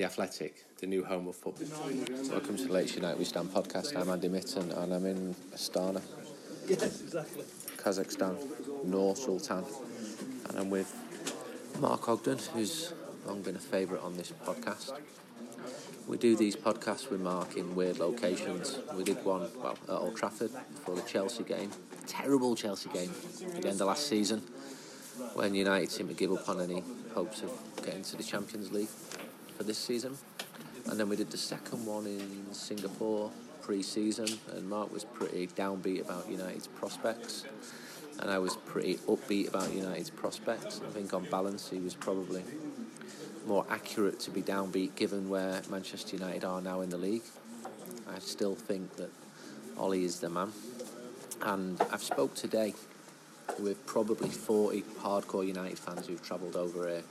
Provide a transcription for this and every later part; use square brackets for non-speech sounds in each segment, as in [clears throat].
The Athletic, the new home of football. Welcome to the latest United We Stand podcast. I'm Andy Mitten and I'm in Astana, Yes, exactly. Kazakhstan, Nur Sultan, and I'm with Mark Ogden, who's long been a favourite on this podcast. We do these podcasts with Mark in weird locations. We did one, well, at Old Trafford before the Chelsea game. Terrible Chelsea game at the end of last season when United seemed to give up on any hopes of getting to the Champions League for this season. And then we did the second one in Singapore pre-season, and Mark was pretty downbeat about United's prospects, and I was pretty upbeat about United's prospects. I think on balance, he was probably more accurate to be downbeat given where Manchester United are now in the league. I still think that Ollie is the man, and I've spoke today with probably 40 hardcore United fans who've travelled over here.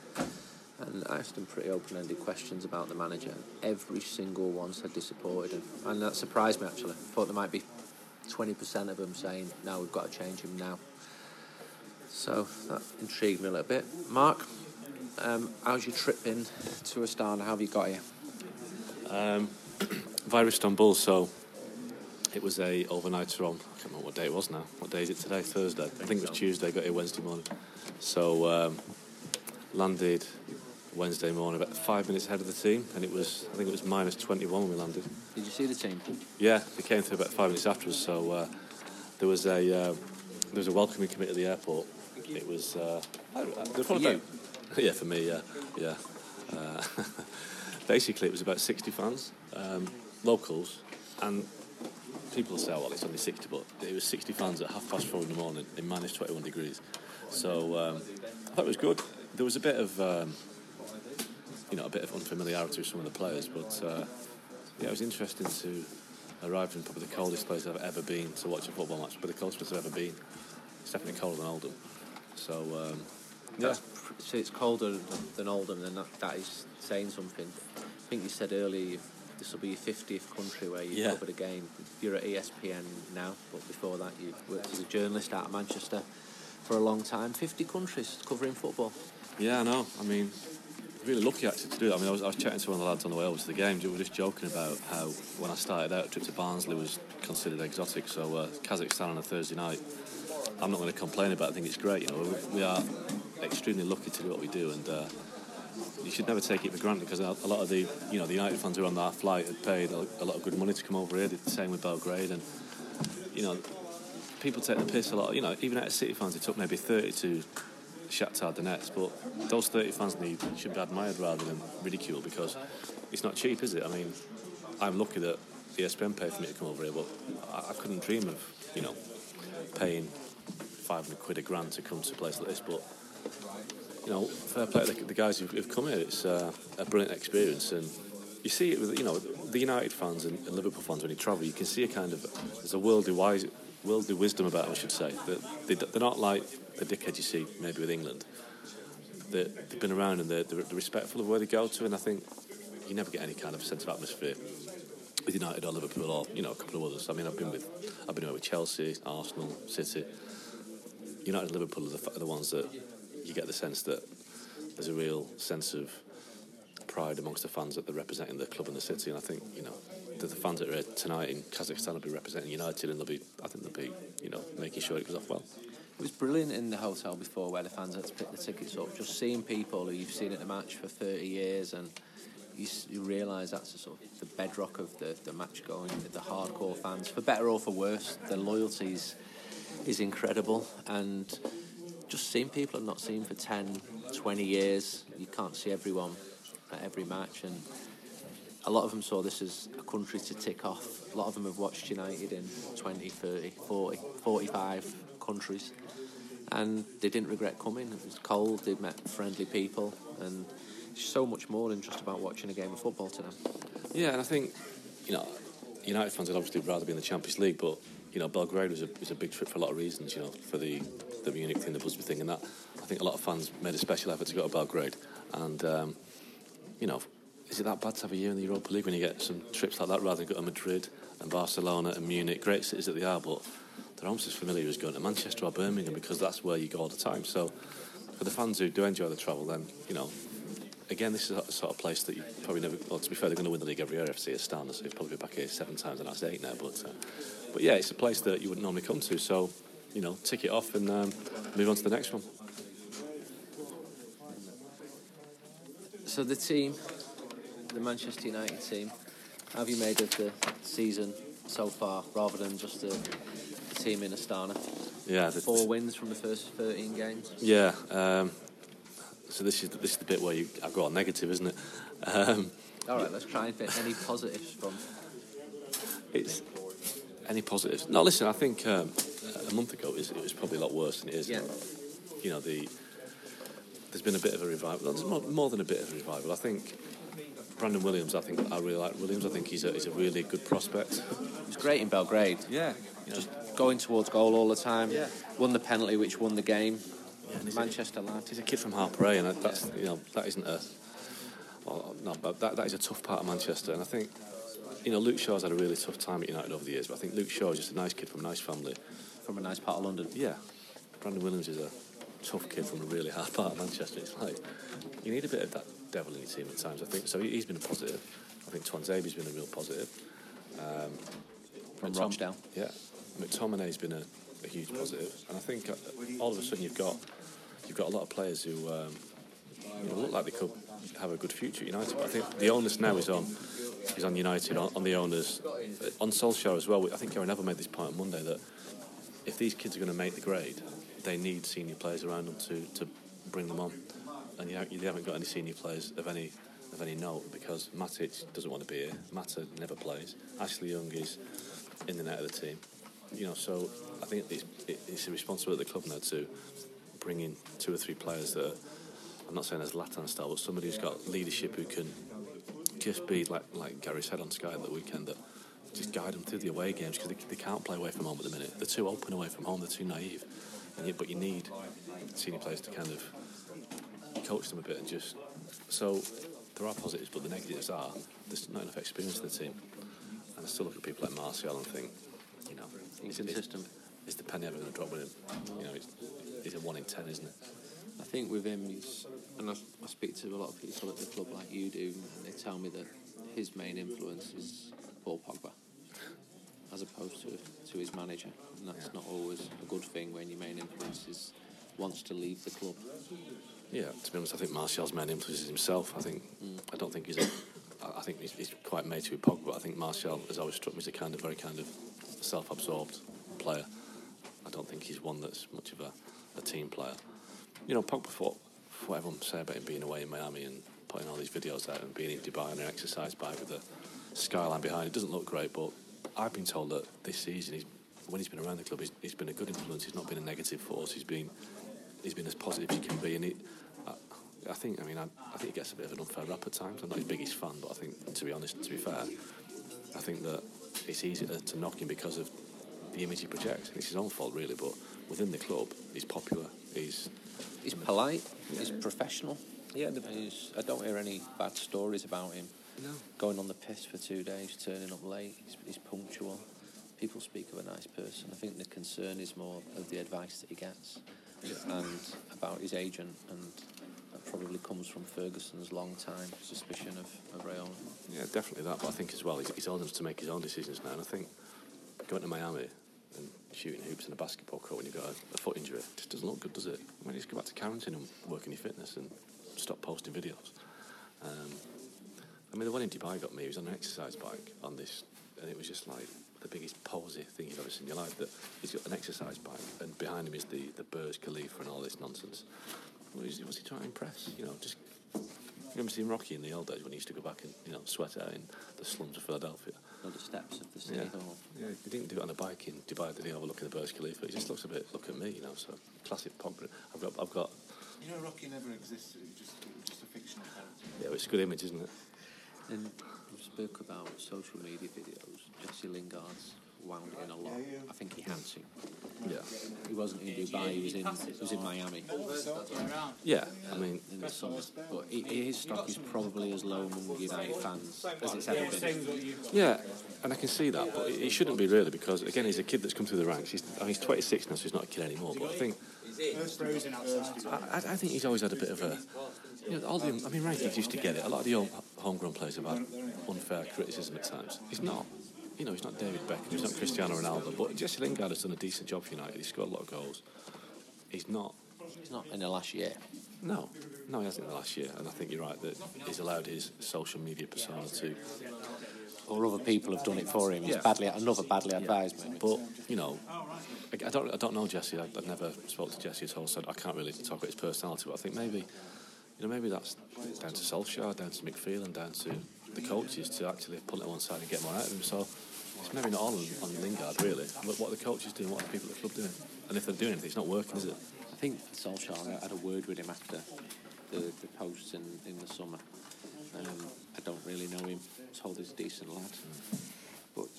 And I asked them pretty open-ended questions about the manager. Every single one said disappointed, and, and that surprised me actually. I thought there might be 20% of them saying, "No, we've got to change him now." So that intrigued me a little bit. Mark, um, how's your trip been to Astana? How have you got here? Um, [clears throat] via Istanbul, so it was a overnighter on. I can't remember what day it was now. What day is it today? Thursday. I think, it was so. Tuesday. Got here Wednesday morning. So um, landed Wednesday morning about five minutes ahead of the team, and it was I think it was minus 21 when we landed. Did you see the team? Yeah, they came through about five minutes after us. So uh, there was a uh, there was a welcoming committee at the airport. It was uh, I, I, there were probably you? [laughs] yeah, for me, yeah, yeah. Uh, [laughs] basically, it was about 60 fans, um, locals, and people say, "Oh, well, it's only 60," but it was 60 fans at half past four in the morning in minus 21 degrees. So um, I thought it was good. There was a bit of um, you know a bit of unfamiliarity with some of the players, but uh, yeah, it was interesting to arrive in probably the coldest place I've ever been to watch a football match, but the coldest place I've ever been. It's definitely colder than Oldham. So um, yeah, so it's colder than, Oldham, then that, that is saying something. I think you said earlier this will be your 50th country where you've Yeah. covered a game. You're at ESPN now, but before that you worked as a journalist out of Manchester for a long time. 50 countries covering football. Yeah, I know. I mean, really lucky actually to do that. I mean, I was, I was chatting to one of the lads on the way over to the game. We were just joking about how when I started out, a trip to Barnsley was considered exotic. So uh, Kazakhstan on a Thursday night, I'm not going to complain about. it. I think it's great. You know, we, we are extremely lucky to do what we do, and uh, you should never take it for granted because a lot of the you know the United fans who were on that flight had paid a, lot of good money to come over here. Did the same with Belgrade, and you know people take the piss a lot. You know, even at City fans, it took maybe 30 to Shakhtar Donetsk, but those 30 fans need should be admired rather than ridiculed because it's not cheap, is it? I mean, I'm lucky that E ESPN paid for me to come over here, but I, I couldn't dream of, you know, paying 500 quid a grand to come to a place like this. But, you know, fair play to the, the guys who've, who've come here. It's uh, a brilliant experience, and you see it with, you know, the United fans and, and Liverpool fans when you travel, you can see a kind of, there's a worldly wise, worldly wisdom about them, I should say. That they, they're not like the dickheads you see maybe with England. They're, they've been around and they're, they're, respectful of where they go to, and I think you never get any kind of sense of atmosphere with United or Liverpool or you know a couple of others. I mean, I've been with I've been with Chelsea, Arsenal, City. United and Liverpool are the, are the ones that you get the sense that there's a real sense of pride amongst the fans that they're representing the club and the city. And I think you know the, the fans that are tonight in Kazakhstan will be representing United, and they'll be I think they'll be you know making sure it goes off well. It was brilliant in the hotel before where the fans had to pick the tickets up. Just seeing people who you've seen at the match for 30 years and you, you realise that's the sort of the bedrock of the, the match going, the hardcore fans. For better or for worse, the loyalty is, is incredible. And just seeing people I've not seen for 10, 20 years, you can't see everyone at every match. And a lot of them saw this as a country to tick off. A lot of them have watched United in 20, 30, 40, 45 countries. And they didn't regret coming. It was cold, they met friendly people, and it's so much more than just about watching a game of football to them. Yeah, and I think you know United fans would obviously rather be in the Champions League, but you know, Belgrade was a, was a big trip for a lot of reasons. You know, for the the Munich thing, the Busby thing, and that. I think a lot of fans made a special effort to go to Belgrade, and um, you know, is it that bad to have a year in the Europa League when you get some trips like that rather than go to Madrid and Barcelona and Munich? Great cities that they are, but they're almost as familiar as going to Manchester or Birmingham because that's where you go all the time. So for the fans who do enjoy the travel, then you know again, this is a sort of place that you probably never. Well, to be fair, they're going to win the league every year. FC Astana, so you'll probably back here seven times, and that's eight now. But uh, but yeah, it's a place that you wouldn't normally come to. So you know, tick it off and um, move on to the next one. So the team, the Manchester United team, how have you made of the season so far, rather than just the, the team in Astana? Yeah, the, four wins from the first thirteen games. Yeah. Um, so this is this is the bit where you I've got a negative, isn't it? Um, All right, let's try and fit any positives from. It's any positives. No, listen. I think um, a month ago it was, it was, probably a lot worse than it is. Yeah. You know the there's been a bit of a revival. There's more, more than a bit of a revival. I think Brandon Williams. I think I really like Williams. I think he's a, he's a really good prospect. He's great in Belgrade. Yeah. Just going towards goal all the time. Yeah. Won the penalty, which won the game. Yeah, Manchester lad. He's a kid from Harpurhey, and that's you know that isn't a well, no, but that, that is a tough part of Manchester, and I think you know Luke Shaw's had a really tough time at United over the years, but I think Luke Shaw's just a nice kid from a nice family, from a nice part of London. Yeah, Brandon Williams is a tough kid from a really hard part of Manchester. It's like you need a bit of that devil in your team at times. I think so. He's been a positive. I think Tuanzebe's been a real positive. Um, from Rochdale. Yeah, McTominay's been a, a huge positive, and I think uh, all of a sudden you've got you've got a lot of players who um, you know, look like they could have a good future at United. But I think the onus now is on is on United, on, on the owners, uh, on Solskjaer as well. I think Gary Neville made this point on Monday that if these kids are going to make the grade, they need senior players around them to, to bring them on. And you, you haven't got any senior players of any of any note because Matic doesn't want to be here. Mata never plays. Ashley Young is in the net of the team. You know, so I think it's, it's a responsibility of the club now to bring in two or three players that are, I'm not saying Zlatan style, but somebody who's got leadership who can just be like like Gary said on Sky at the weekend that just guide them through the away games because they, they can't play away from home at the minute. They're too open away from home. They're too naive. And but you need senior players to kind of coach them a bit and just so there are positives, but the negatives are there's not enough experience in the team. And I still look at people like Martial and think, you know, inconsistent. Is, is the penny ever going to drop with him? You know, he's a one in ten, isn't it? I think with him, he's, and I, I, speak to a lot of people at the club like you do, and they tell me that his main influence is Paul Pogba, as opposed to to his manager, and that's yeah. not always a good thing when your main influence is wants to leave the club. Yeah, to be honest, I think Martial's main influence is himself. I think mm. I don't think he's a. I think he's, he's quite made to Pogba. I think Martial has always struck me as a kind of very kind of self-absorbed player. I don't think he's one that's much of a, a team player. You know, Pogba, for, for what everyone say about him being away in Miami and putting all these videos out and being in Dubai on an exercise bike with a skyline behind, it doesn't look great, but I've been told that this season, he's, when he's been around the club, he's, he's been a good influence. He's not been a negative force. He's been he's been as positive as he can be, and he, I, I think, I mean, I, I, think he gets a bit of an unfair rap at times. I'm not his biggest fan, but I think, to be honest, to be fair, I think that it's easy to, to knock him because of the image he projects. It's his own fault, really, but within the club, he's popular. He's he's polite. Yeah. He's professional. Yeah, he's, I don't hear any bad stories about him. No. Going on the piss for two days, turning up late. He's, he's punctual. People speak of a nice person. I think the concern is more of the advice that he gets yeah. And about his agent, and that probably comes from Ferguson's long time suspicion of, of Raiola. Yeah, definitely that. But I think as well, he's, he's old enough to make his own decisions now. And I think going to Miami and shooting hoops in a basketball court when you've got a, a foot injury just doesn't look good, does it? When you just go back to Carrington and work on your fitness and stop posting videos. Um, I mean, the one in Dubai got me. He was on an exercise bike on this, and it was just like the biggest posy thing you've ever seen in your life. That he's got an exercise bike, and behind him is the the Burj Khalifa and all this nonsense. What was, he trying to impress? You know, just You remember seeing Rocky in the old days when he used to go back and you know sweat out in the slums of Philadelphia. On the steps of the city yeah. hall. Yeah, he didn't do it on a bike in Dubai. Did he overlooking the Burj Khalifa? He just looks a bit. Look at me, you know. So classic Pogba. I've got. I've got. You know, Rocky never existed. It was just, it was just a fictional character. Yeah, it's a good image, isn't it? And we spoke about social media videos. Jesse wound in a lot. I think he had to. Yeah. He wasn't in Dubai. He was in he was in Miami Yeah, I mean, in the summer. But he, his stock is probably as low among United fans as it's ever been. yeah, and I can see that, but it shouldn't be really because again, he's a kid that's come through the ranks. He's, I mean, he's 26 now, so he's not a kid anymore. But I think I, I think he's always had a bit of a. You know, all the, I mean, rankings used to get it. A lot of the home, homegrown players have had unfair criticism at times. He's not. You know, he's not David Beckham, he's not Cristiano Ronaldo, but Jesse Lingard has done a decent job for United. He's scored a lot of goals. He's not He's not in the last year. no, no, he hasn't in the last year, and I think you're right that he's allowed his social media persona to. Or other people have done it for him. He's Yeah. badly another badly advised. Maybe. But you know, I, I don't, I don't know Jesse. I, I've never spoke to Jesse at all, so I can't really talk about his personality. But I think maybe, you know, maybe that's down to Solskjaer, down to McPhee, and down to the coaches to actually pull it on one side and get more out of him. So it's maybe not on, on Lingard really, but what are the coaches doing, what are the people at the club doing, and if they're doing anything, it's not working, is it? I think Solskjaer had a word with him after the, the posts in, in the summer. Um, I don't really know him. Told he's a decent lad. But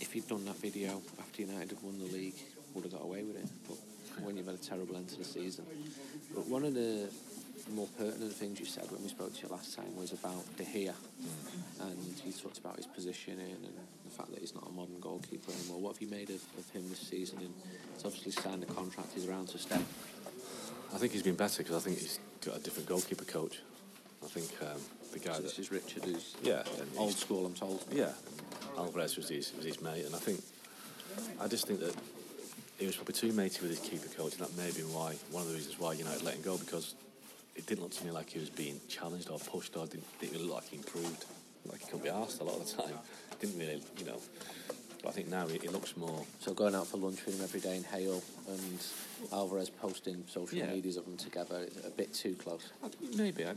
if he'd done that video after United had won the league, would have got away with it. But when you've had a terrible end to the season. But one of the more pertinent things you said when we spoke to you last time was about De Gea. And you talked about his positioning and fact that he's not a modern goalkeeper anymore. What have you made of, of him this season? And he's obviously signed a contract, he's around to stay. I think he's been better because I think he's got a different goalkeeper coach. I think um, the guy So that this is Richard, who's yeah, old school, I'm told. Yeah, Alvarez was his, was his mate, and I think I just think that he was probably too matey with his keeper coach, and that may have been why one of the reasons why United let him go because it didn't look to me like he was being challenged or pushed or didn't, didn't look like he improved, like he couldn't be asked a lot of the time. Didn't really, you know. But I think now he, he looks more. So going out for lunch with him every day in Hale and Alvarez posting social Yeah. medias of them together, it's a bit too close. I- Maybe I, I,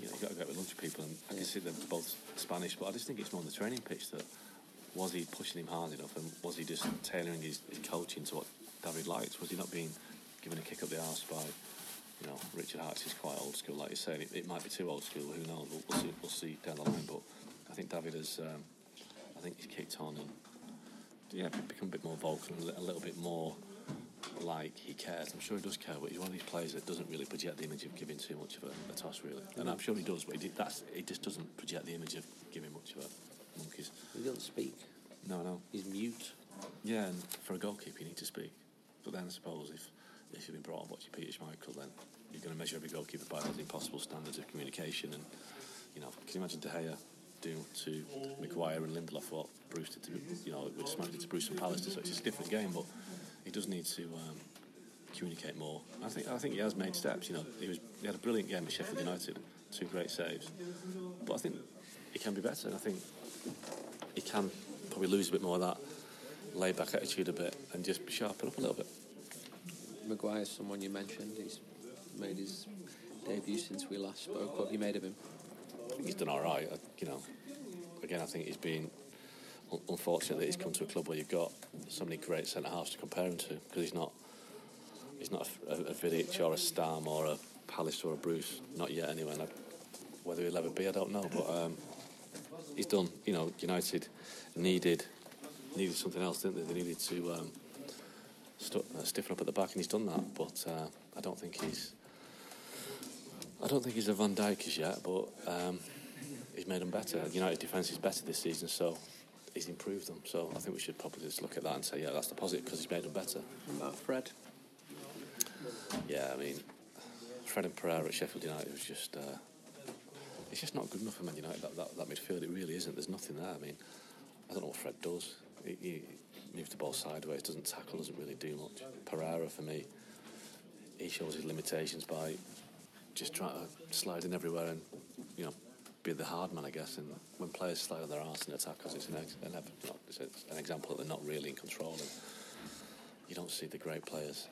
you know, you got to go out with lunch with people, and I can see they're both Spanish, but I just think it's more on the training pitch that was he pushing him hard enough, and was he just tailoring his, his coaching to what David liked? Was he not being given a kick up the arse by, you know, Richard Hartis is quite old school, like you're saying. It, it might be too old school. Who knows? We'll, we'll see. We'll see down the line. But I think David has. Um, I think he's kicked on and yeah, become a bit more vocal and a little bit more like he cares. I'm sure he does care, but he's one of these players that doesn't really project the image of giving too much of a, a toss, really. And I'm sure he does, but he, that's, he just doesn't project the image of giving much of a monkeys. He doesn't speak. No, no. He's mute. Yeah, and for a goalkeeper, you need to speak. But then I suppose if, if you've been brought up watching Peter Schmeichel, then you're going to measure every goalkeeper by those impossible standards of communication. And, you know, can you imagine De Gea doing to Maguire and Lindelof what Bruce did to, you know, what Schmeichel did to Bruce and Pallister? So it's a different game, but he does need to um, communicate more. I think I think he has made steps. You know, he was he had a brilliant game at Sheffield United, two great saves. But I think he can be better, I think he can probably lose a bit more of that laid back attitude a bit and just sharpen up a little bit. Maguire's someone you mentioned. He's made his debut since we last spoke. What have you made of him? Think he's done all right. I, you know, again, I think he's been un- unfortunate that he's come to a club where you've got so many great centre halves to compare him to because he's not he's not a, a, Vidic or a Stam or a Pallister or a Bruce. Not yet, anyway. I, whether he'll ever be, I don't know. But um, he's done. You know, United needed needed something else, didn't they? They needed to um, stu- uh, stiffen up at the back, and he's done that. But uh, I don't think he's. I don't think he's a Van Dijk as yet, but um, he's made them better. United defence is better this season, so he's improved them. So I think we should probably just look at that and say, yeah, that's the positive because he's made them better. What about Fred? Yeah, I mean, Fred and Pereira at Sheffield United was just. Uh, it's just not good enough for Man United, that, that, that midfield. It really isn't. There's nothing there. I mean, I don't know what Fred does. He, he moves the ball sideways, doesn't tackle, doesn't really do much. Pereira, for me, he shows his limitations by just trying to slide in everywhere and, you know, be the hard man, I guess. And when players slide on their arse in attackers, it's an, ex- it's an example that they're not really in control. And you don't see the great players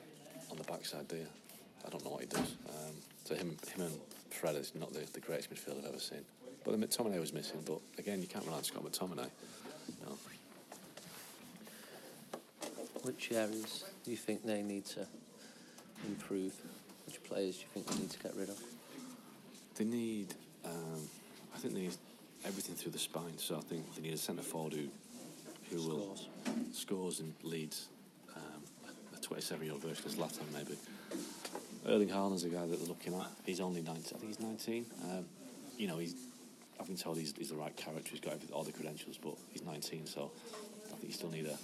on the backside, do you? I don't know what he does. Um, so him, him and Fred is not the, the greatest midfield I've ever seen. But the McTominay was missing. But again, you can't rely on Scott McTominay. Know. Which areas do you think they need to improve? Players do you think they need to get rid of? They need, um, I think they need everything through the spine. So I think they need a centre forward who, who will Scores. and in Leeds. Um, a 27 year old version of Zlatan, maybe. Erling Haaland's a guy that they're looking at. He's only 19. I think he's 19. Um, you know, he's. I've been told he's, he's the right character. He's got all the credentials, but he's 19, so I think you still need a,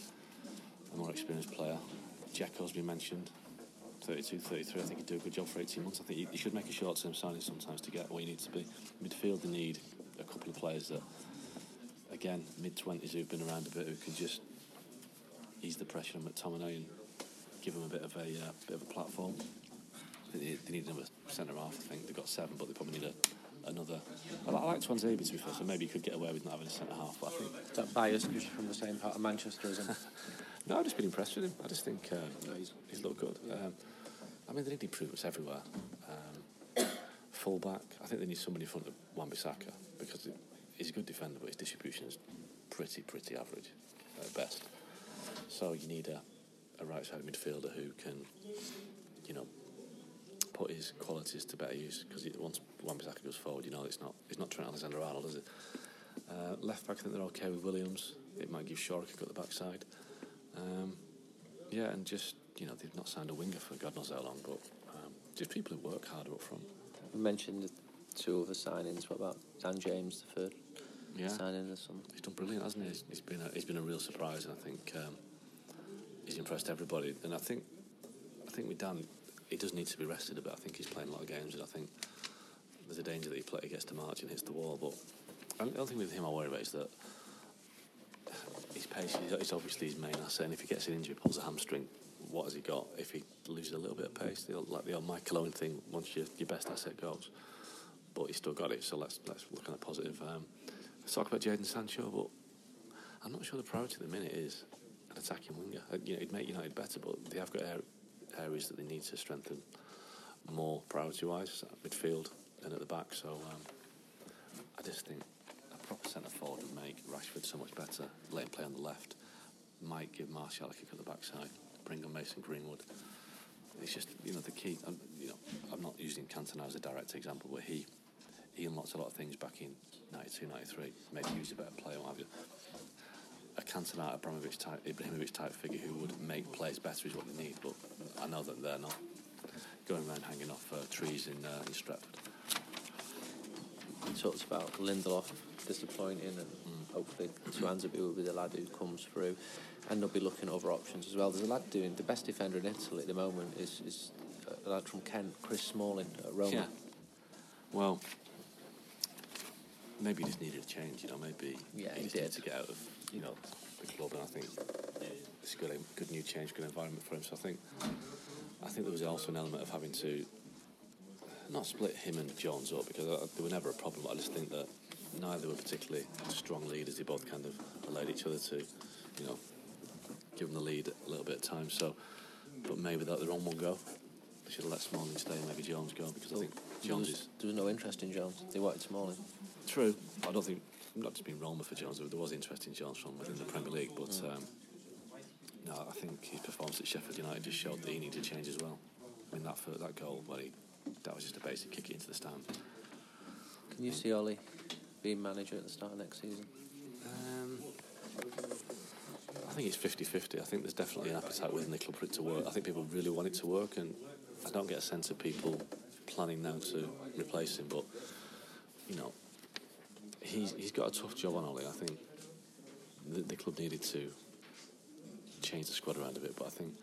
a more experienced player. Jacko's been mentioned. 32, 33. I think he'd do a good job for 18 months. I think you, should make a short-term signing sometimes to get where you need to be. Midfield, they need a couple of players that, again, mid-20s who've been around a bit, who can just ease the pressure on McTominay and give him a bit of a uh, bit of a platform. They need, they need another centre half. I think they've got seven, but they probably need a, another. I, I like Tuanzebe to be fair, so maybe you could get away with not having a centre half. But I think that because you're from the same part of Manchester, isn't it? [laughs] no, I've just been impressed with him. I just think uh, you know, he's, he's looked good. Um, I mean, they need improvements everywhere. Um, full back, I think they need somebody in front of Wan-Bissaka because it, he's a good defender, but his distribution is pretty, pretty average at best. So you need a, a right-side midfielder who can, you know, put his qualities to better use because once Wan-Bissaka goes forward, you know it's not it's not Trent Alexander-Arnold, is it? Uh, left back, I think they're okay with Williams. It might give Shaw a kick at the backside. Um, yeah, and just you know they've not signed a winger for God knows how long, but um, just people who work harder up front. You mentioned the two other signings. What about Dan James, the third Yeah, signing or something? he's done brilliant, hasn't he? He's, he's been a, he's been a real surprise, and I think um, he's impressed everybody. And I think I think with Dan, he does need to be rested a bit. I think he's playing a lot of games, and I think there's a danger that he, play, he gets to March and hits the wall. But I- the only thing with him I worry about is that pace is obviously his main asset, and if he gets an injury, pulls a hamstring, what has he got? If he loses a little bit of pace, like the old Michael Owen thing, once your, your best asset goes, but he's still got it. So let's let's look on the positive. Um, let's talk about Jadon Sancho, but I'm not sure the priority at the minute is an attacking winger. Uh, You know, it'd make United better, but they have got areas that they need to strengthen more priority-wise, at midfield and at the back. So um, I just think proper centre forward would make Rashford so much better. Let him play on the left. Might give Martial a kick at the backside. Bring on Mason Greenwood. It's just you know the key. I'm, you know, I'm not using Cantona as a direct example, but he he unlocked a lot of things back in 92, 93. Maybe he was a better player, what have you. A Cantona, Abramovich type, Ibrahimovic type figure who would make players better is what they need. But I know that they're not going around hanging off uh, trees in, uh, in Stratford. You talked about Lindelof disappointing, and hopefully Tuanzebe will be the lad who comes through. And they'll be looking at other options as well. There's a lad doing the best defender in Italy at the moment is, is a lad from Kent, Chris Smalling at Roma. Yeah. Well, maybe he just needed a change. You know, maybe Yeah, he did. needed to get out of you know the club, and I think it's a good, good new change, good environment for him. So I think I think there was also an element of having to not split him and Jones up because uh, they were never a problem. I just think that neither were particularly strong leaders. They both kind of allowed each other to, you know, give them the lead a little bit of time. So, but maybe that they're on one go. They should have let Smalling stay and maybe Jones go because I think There Jones was, is there was no interest in Jones. They wanted Smalling. True. I don't think not just being Roma for Jones. There was interest in Jones from within the Premier League, but um, no, I think his performance at Sheffield United just showed that he needed to change as well. I mean that for that goal, where he that was just a basic kick into the stand. Can you see Ollie being manager at the start of next season? Um, I think it's 50-50. I think there's definitely an appetite within the club for it to work. I think people really want it to work, and I don't get a sense of people planning now to replace him. But you know, he's he's got a tough job on Ollie. I think the, the club needed to change the squad around a bit, but I think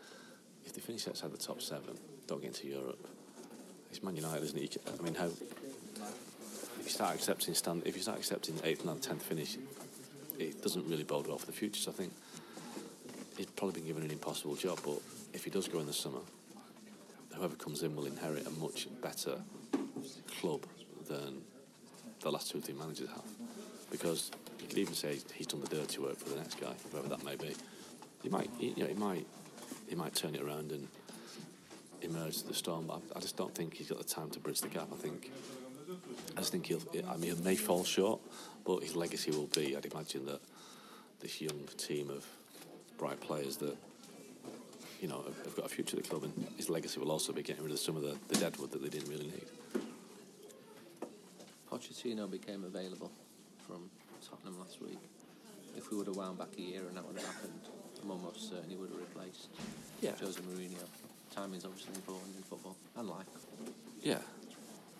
if they finish outside the top seven, don't get into Europe. It's Man United, isn't it? I mean, how if you start accepting stand, if you start accepting eighth, ninth, tenth finish, it doesn't really bode well for the future. So I think he's probably been given an impossible job. But if he does go in the summer, whoever comes in will inherit a much better club than the last two or three managers have. Because you could even say he's done the dirty work for the next guy, whoever that may be. He might, you know, he might, he might turn it around and emerge to the storm. But I just don't think he's got the time to bridge the gap. I think, I just think he'll. I mean, he may fall short, but his legacy will be. I'd imagine that this young team of bright players that you know have, got a future at the club, and his legacy will also be getting rid of some of the, the deadwood that they didn't really need. Pochettino became available from Tottenham last week. If we would have wound back a year and that would have happened, moment almost certainly would have replaced Yeah. Jose Mourinho. Timing's obviously important in football and life. Yeah.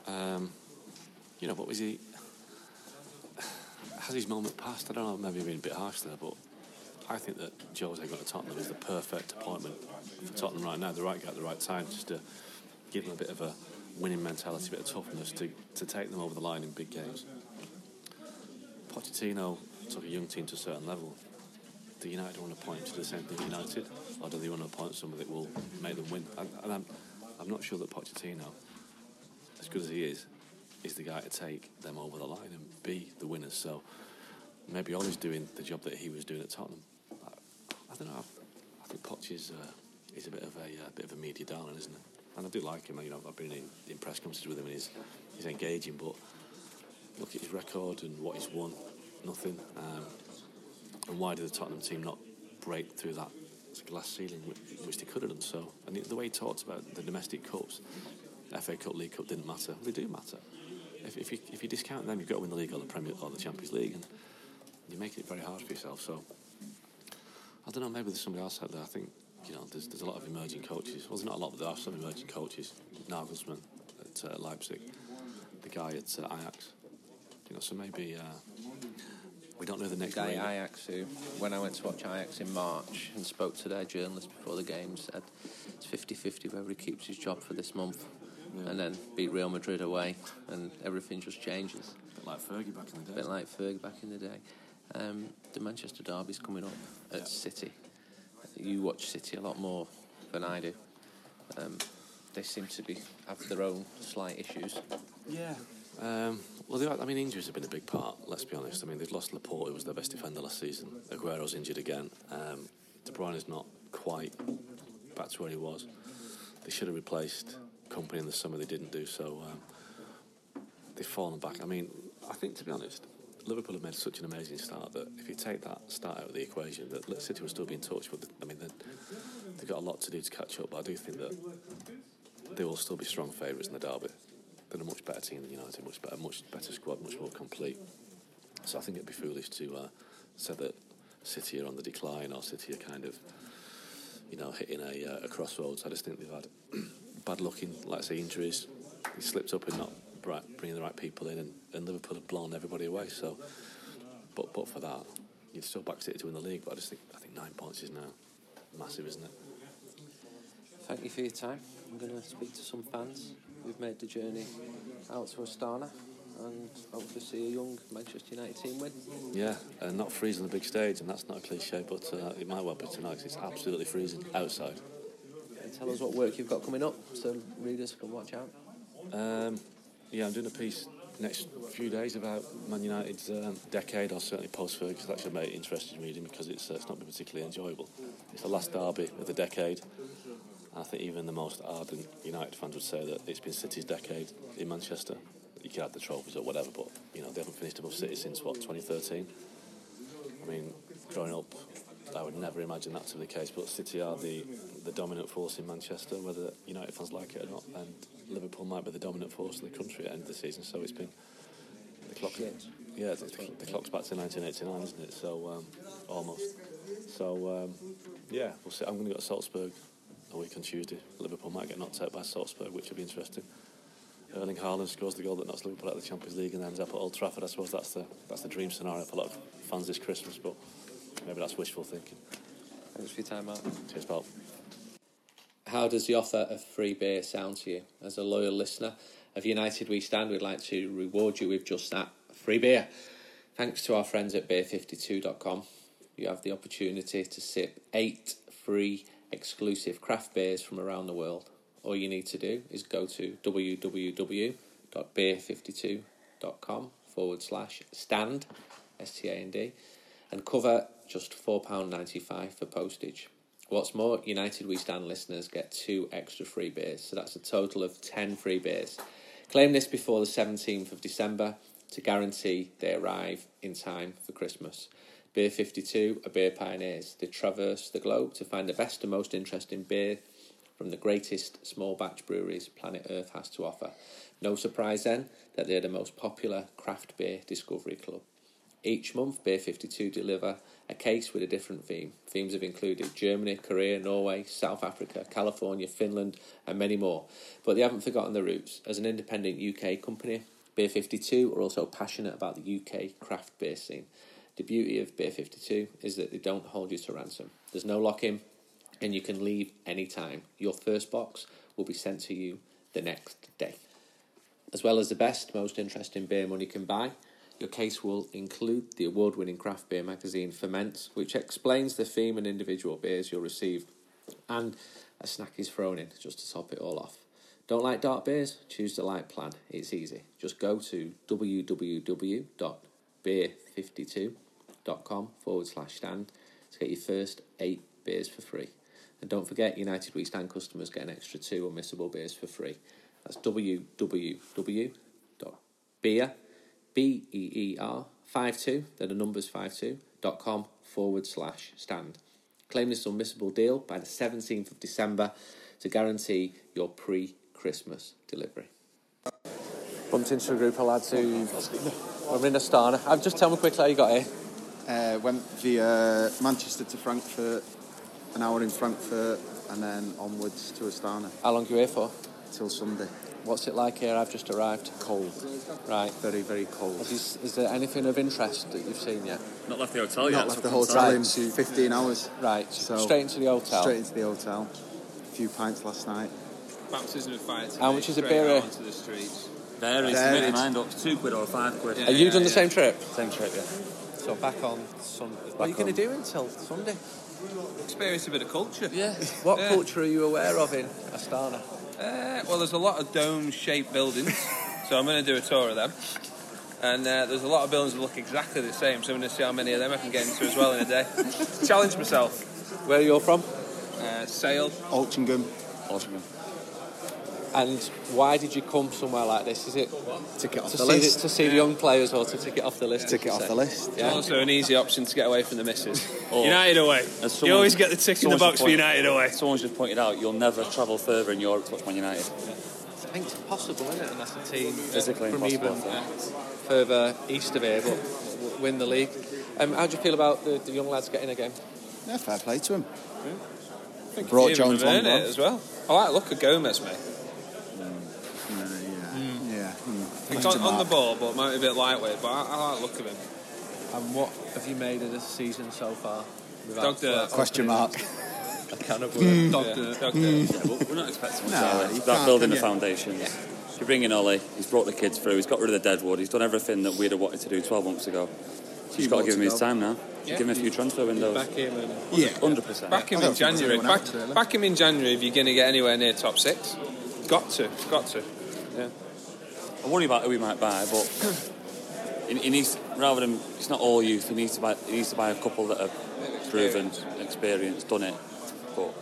Um, you know, what was he? [sighs] Has his moment passed? I don't know. Maybe I'm being a bit harsh there, but I think that Jose going to Tottenham is the perfect appointment for Tottenham right now. The right guy at the right time, just to give them a bit of a winning mentality, a bit of toughness to, to take them over the line in big games. Pochettino took a young team to a certain level. Do United want to point to the same thing United, or do they want to appoint somebody that will make them win? And, and I'm, I'm not sure that Pochettino, as good as he is, is the guy to take them over the line and be the winners. So maybe Ollie's doing the job that he was doing at Tottenham. I, I don't know. I, think Poch is uh, is a bit of a uh, bit of a media darling, isn't it? And I do like him. You know, I've been in, in press conferences with him, and he's he's engaging. But look at his record and what he's won, nothing. Um, and why did the Tottenham team not break through that glass ceiling, which, which they could have done so? And the way he talked about the domestic cups, FA Cup, League Cup didn't matter. They do matter. If, if, you, if you discount them, you've got to win the league or the Premier or the Champions League, and you're making it very hard for yourself. So I don't know. Maybe there's somebody else out there. I think you know there's, there's a lot of emerging coaches. Well, there's not a lot, but there are some emerging coaches. Nagelsmann at uh, Leipzig, the guy at uh, Ajax. You know, so maybe uh, we don't know the next guy. Ajax who, when I went to watch Ajax in March and spoke to their journalist before the game, said it's 50-50 whether he keeps his job for this month and then beat Real Madrid away and everything just changes. bit like Fergie back in the A day. bit like Fergie back in the day. Um, the Manchester derby's coming up at Yeah. City. You watch City a lot more than I do. Um, they seem to be have their own slight issues. Yeah. Um, well, I mean, injuries have been a big part. Let's be honest. I mean, they've lost Laporte, who was their best defender last season. Aguero's injured again. Um, De Bruyne is not quite back to where he was. They should have replaced Kompany in the summer. They didn't do so. Um, they've fallen back. I mean, I think to be honest, Liverpool have made such an amazing start that if you take that start out of the equation, that City will still be in touch. But I mean, they- they've got a lot to do to catch up. But I do think that they will still be strong favourites in the derby. They're a much better team than United, much better, much better squad, much more complete. So I think it'd be foolish to uh, say that City are on the decline or City are kind of, you know, hitting a, uh, a crossroads. I just think they've had bad luck in, like I say, injuries. He slipped up in not right, bringing the right people in, and, and Liverpool have blown everybody away. So, but but for that, you'd still back City to win the league. But I just think I think nine points is now massive, isn't it? Thank you for your time. I'm going to speak to some fans who've made the journey out to Astana and hopefully see a young Manchester United team win. Yeah, and not freezing the big stage, and that's not a cliche, but uh, it might well be tonight 'cause it's absolutely freezing outside. And tell us what work you've got coming up so readers can watch out. Um, yeah, I'm doing a piece next few days about Man United's um, decade, or certainly post Ferguson. That should make it interesting reading because it's uh, it's not been particularly enjoyable. It's the last derby of the decade. I think even the most ardent United fans would say that it's been City's decade in Manchester. You can add the trophies or whatever, but you know they haven't finished above City since what 2013. I mean, growing up, I would never imagine that to be the case. But City are the the dominant force in Manchester, whether United fans like it or not, and Liverpool might be the dominant force in the country at the end of the season. So it's been the clock. Shit. Yeah, the, the clock's back to 1989, isn't it? So um, almost. So um, yeah, we'll see. I'm going to go to Salzburg a week on Tuesday. Liverpool might get knocked out by Salzburg, which would be interesting. Erling Haaland scores the goal that knocks Liverpool out of the Champions League and ends up at Old Trafford. I suppose that's the that's the dream scenario for a lot of fans this Christmas, but maybe that's wishful thinking. Thanks for your time, Mark. Cheers, pal. How does the offer of free beer sound to you? As a loyal listener of United We Stand, we'd like to reward you with just that free beer. Thanks to our friends at beer52.com, you have the opportunity to sip eight free exclusive craft beers from around the world. All you need to do is go to www.beer52.com forward slash stand, S T A N D, and cover just £4.95 for postage. What's more, United We Stand listeners get two extra free beers, so that's a total of 10 free beers. Claim this before the 17th of December to guarantee they arrive in time for Christmas. Beer 52 are beer pioneers. They traverse the globe to find the best and most interesting beer from the greatest small batch breweries planet Earth has to offer. No surprise then that they're the most popular craft beer discovery club. Each month, Beer 52 deliver a case with a different theme. Themes have included Germany, Korea, Norway, South Africa, California, Finland, and many more. But they haven't forgotten their roots. As an independent UK company, Beer 52 are also passionate about the UK craft beer scene. The beauty of Beer 52 is that they don't hold you to ransom. There's no lock in, and you can leave anytime. Your first box will be sent to you the next day. As well as the best, most interesting beer money can buy, your case will include the award winning craft beer magazine Ferment, which explains the theme and individual beers you'll receive, and a snack is thrown in just to top it all off. Don't like dark beers? Choose the light plan. It's easy. Just go to www.beer52.com forward slash stand to get your first eight beers for free. And don't forget, United We Stand customers get an extra two unmissable beers for free. That's www.beer, B-E-E-R, 52, then the numbers 52, dot com forward slash stand. Claim this unmissable deal by the 17th of December to guarantee your pre-Christmas delivery. Bumped into a group of lads who were in Astana. Uh, just tell me quickly how you got here. Uh, went via Manchester to Frankfurt, an hour in Frankfurt, and then onwards to Astana How long are you here for? till Sunday. What's it like here? I've just arrived. Cold, Right. very very cold. Have you, is there anything of interest that you've seen yet? Not left the hotel Not yet. Not left the come hotel Right. 15 hours. Right. So straight into the hotel. Straight into the hotel. A few pints last night. Baptism of fire. Today, How much is a beer out? Onto the streets. Varies. Varies. Make mind up. Two quid or five quid. Have you done the same trip? Same trip, yeah. So back on Sunday. What are you going to do until Sunday? Experience a bit of culture. Yeah. [laughs] What Yeah. culture are you aware of in Astana? Uh, well, there's a lot of dome-shaped buildings, [laughs] so I'm going to do a tour of them. And uh, there's a lot of buildings that look exactly the same, so I'm going to see how many of them I can get into as well in a day. [laughs] Challenge myself. Where are you all from? Uh, Sale. Altrincham And why did you come somewhere like this? Is it ticket off to the see, list. the, to see the young players or to tick it off the list? Ticket as you off say? the list. Yeah. Also, an easy option to get away from the missus. [laughs] Or- United away. As You always get the tick in the box for United away. Someone's just pointed out you'll never travel further in Europe to watch Man United. I think it's possible, isn't it? Unless a team Physically from impossible, even I further east of here, but w- win the league. Um, how do you feel about the, the young lads getting a game? Yeah, fair play to him. I think Brought a few of them Jones on, it as well. I like look at Gomes, mate. Yeah, yeah. yeah. Hmm. He's on, on the ball, but might be a bit lightweight. But I, I like the look of him. And what have you made of this season so far? Without Dog dirt. Question mark. [laughs] A can of [laughs] worms. Dog dirt. dog dirt. Yeah, but hmm. we're not expecting much No, out of you it. About can't, building the you? foundations. You bring in Ollie, he's brought the kids through, he's got rid of the deadwood, he's done everything that we'd have wanted to do 12 months ago. So you've got to give him his time now. Yeah. Give him a few transfer windows. Back him and Yeah. 100%. Back him in don't think there's January. Back, else, back him in January if you're going to get anywhere near top six. Got to. Got to. Yeah. I worry about who he might buy, but [coughs] he, he needs rather than it's not all youth. He needs to buy. He needs to buy a couple that have proven, experienced, done it. But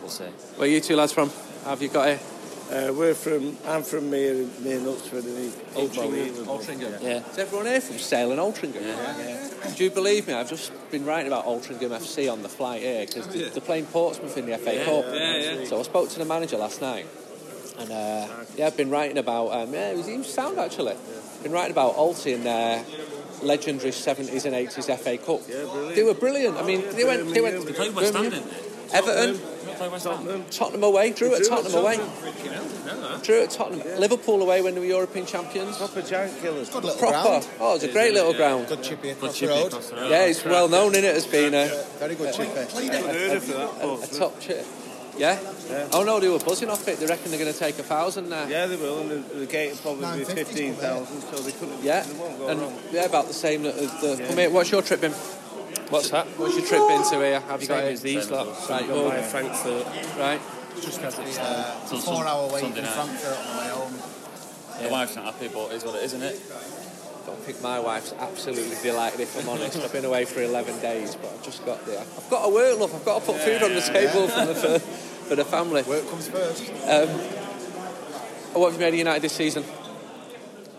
we'll see. Where are you two lads from? How have you got here? Uh, we're from. I'm from Mere, near Knutsford and Altrincham. Altrincham. Yeah. Is everyone here from Sale and Altrincham? Do you believe me? I've just been writing about Altrincham FC on the flight here because they're playing Portsmouth in the FA Cup. Yeah, yeah. So I spoke to the manager last night, and uh, yeah, I've been writing about. Um, yeah, he was, he was sound actually. Been writing about Alty in their legendary seventies and eighties FA Cup. They were brilliant. I mean, they went. They went. They played West Ham, Birmingham, didn't they? Everton, They played West Ham. Tottenham away. Drew at Tottenham away. Drew at Tottenham. Liverpool away when they were European champions. Proper giant killers. Good little Proper. ground. Oh, it's a great little ground. Good chippy across the Chippy road. across the road. Yeah, it's well known in it as being a, Very good chippy. a top chip. Yeah? Oh no, they were buzzing off it. They reckon they're going to take a thousand there. Yeah, they will, and the, the gate will probably be 950 's fifteen thousand, so they couldn't. Yeah, they won't go and wrong. yeah, about the same as the. Come here, what's your trip been? What's that? What's your trip been to here? Have you got Same it? as these lot. Right, Go well, by Frankfurt. right. Just because it's uh, Till a four hour wait Sunday in night. Frankfurt on the way home. The wife's not happy, but it's what it is, isn't it? don't think my wife's absolutely delighted if I'm honest. I've been away for 11 days, but I've just got there. I've got to work, love. I've got to put food on the table for, the, for, for the family. Work comes first. Um, what have you made of United this season?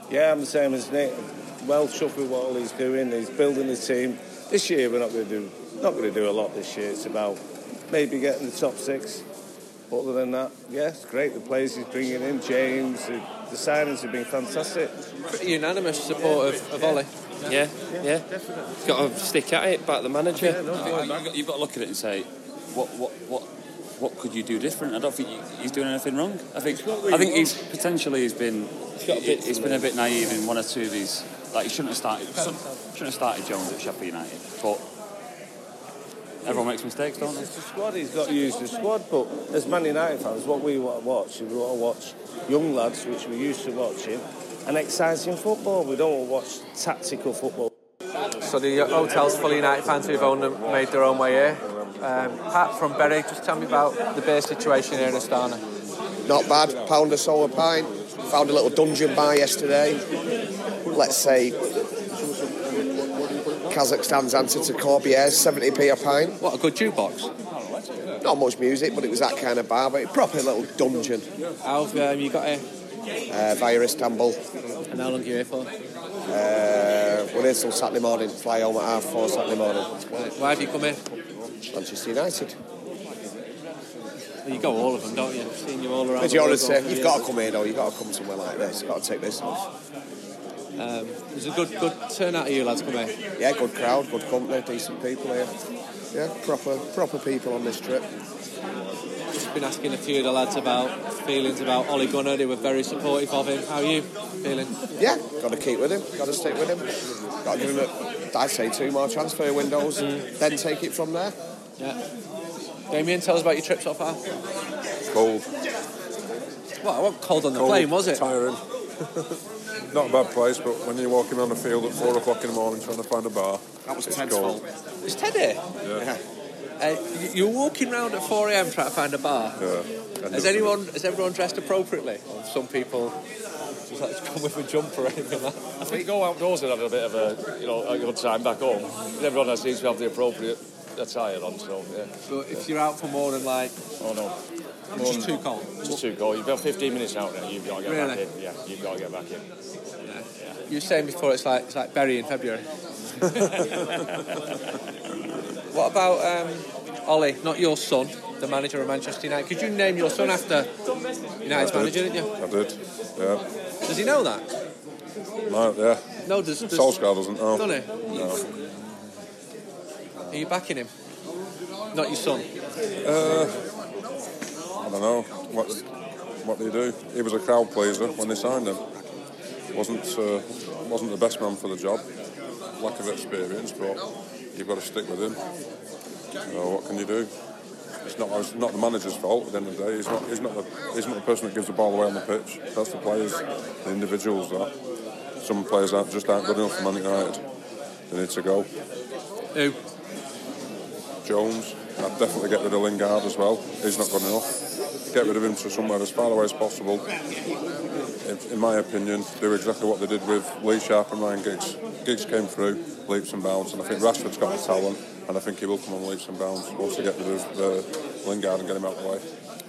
Yeah, I'm the same as Nick. Well chuffed with what Ollie's doing. He's building the team. This year we're not going to do not going to do a lot this year. It's about maybe getting the top six. Other than that, yeah, it's great. The players he's bringing in, James, the, the signings have been fantastic. Pretty unanimous support of, of Ollie. Yeah, yeah. Definitely. Got to stick at it, back the manager. I think you've, got, you've got to look at it and say, what, what, what, what could you do different? I don't think he's doing anything wrong. I think, I think he's potentially he's been, got a bit he's been a bit naive in one or two of these. Like he shouldn't have started, shouldn't have started Jones at Sheffield United, but everyone makes mistakes, don't they? It's the squad, he's got to use the squad, but as Man United fans, what we want to watch is we want to watch young lads, which we're used to watching, and exciting football. We don't want to watch tactical football. So the hotel's full of United fans who've owned them, made their own way here. Um, Pat from Bury, just tell me about the beer situation here in Astana. Not bad. Pound of sour pint. Found a little dungeon bar yesterday. Let's say Kazakhstan's answer to Corbier's 70p a pint. What a good jukebox. Not much music, but it was that kind of bar. But a proper little dungeon How've um, you got here? uh, via Istanbul. And how long are you here for? Uh, we're here till Saturday morning. Fly home at half four Saturday morning. Why have you come here? Manchester United. You go all of them, don't you? I've seen you all around. Majority. the world. You've got to come here though. You've got to come somewhere like this. You've got to take this off. Um, there's a good good turnout of you lads come here. Yeah, good crowd, good company, decent people here. Yeah, proper proper people on this trip. Just been asking a few of the lads about feelings about Ole Gunnar. They were very supportive of him. How are you feeling? Yeah, got to keep with him. Got to stick with him. Got to give him, a, I'd say, two more transfer windows, and then take it from there. Yeah. Damien, tell us about your trip so far. Cold. Well, it wasn't cold on the Cold, plane, was it? Tiring. [laughs] Not a bad place, but when you're walking around the field at four o'clock in the morning trying to find a bar, That was it's Ted's cold. fault. It's Ted here. Yeah, Uh, you- you're walking around at 4 a.m. trying to find a bar. yeah. Has anyone, has everyone dressed appropriately? Or some people just like [laughs] come with a jumper or anything like that. I think you go outdoors and have a bit of a, you know, a good time back home. Everyone seems to have the appropriate attire on, so yeah. But if you're out for more than like, Oh no, it's just too cold. it's just too cold. You've got 15 minutes out now. You've got to get back Really? in. Yeah, you've got to get back in. You were saying before it's like it's like Bury in February. [laughs] what about um, Ollie? Not your son, the manager of Manchester United. Could you name your son after United's I manager? did. Didn't you? I did. Yeah. Does he know that? No, yeah. No, does, does Solskjaer doesn't know. Doesn't he? No. Are you backing him? Not your son. Uh, I don't know. What, what do you do? He was a crowd pleaser when they signed him. wasn't uh, wasn't the best man for the job. Lack of experience, but you've got to stick with him. You know, what can you do? It's not it's not the manager's fault at the end of the day. He's not he's not the he's not the person that gives the ball away on the pitch. That's the players, the individuals. That some players aren't just aren't good enough for Man United. They need to go. Who? Jones. I'd definitely get rid of Lingard as well. He's not good enough. Get rid of him to somewhere as far away as possible. In, in my opinion, do exactly what they did with Lee Sharpe and Ryan Giggs. Giggs came through leaps and bounds, and I think Rashford's got the talent, and I think he will come on leaps and bounds once they get rid of uh, Lingard and get him out of the way.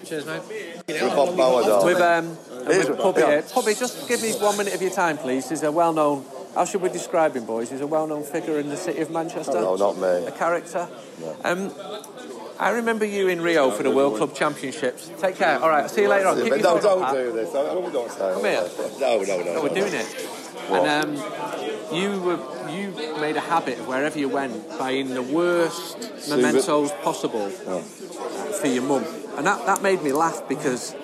Cheers, mate. With Bob Bauer. With um, with one. Puppy Yeah. here. Puppy, just give me one minute of your time, please. He's a well-known. How should we describe him, boys? He's a well-known figure in the city of Manchester. No, not me. A character. Um, I remember you in Rio for the World Club Championships. Take care. All right. See you later on. Keep no, don't do this. Don't, don't say Come here. No, no, no. No, we're doing it. And um, you were you made a habit of wherever you went buying the worst mementos possible for your mum, and that, that made me laugh because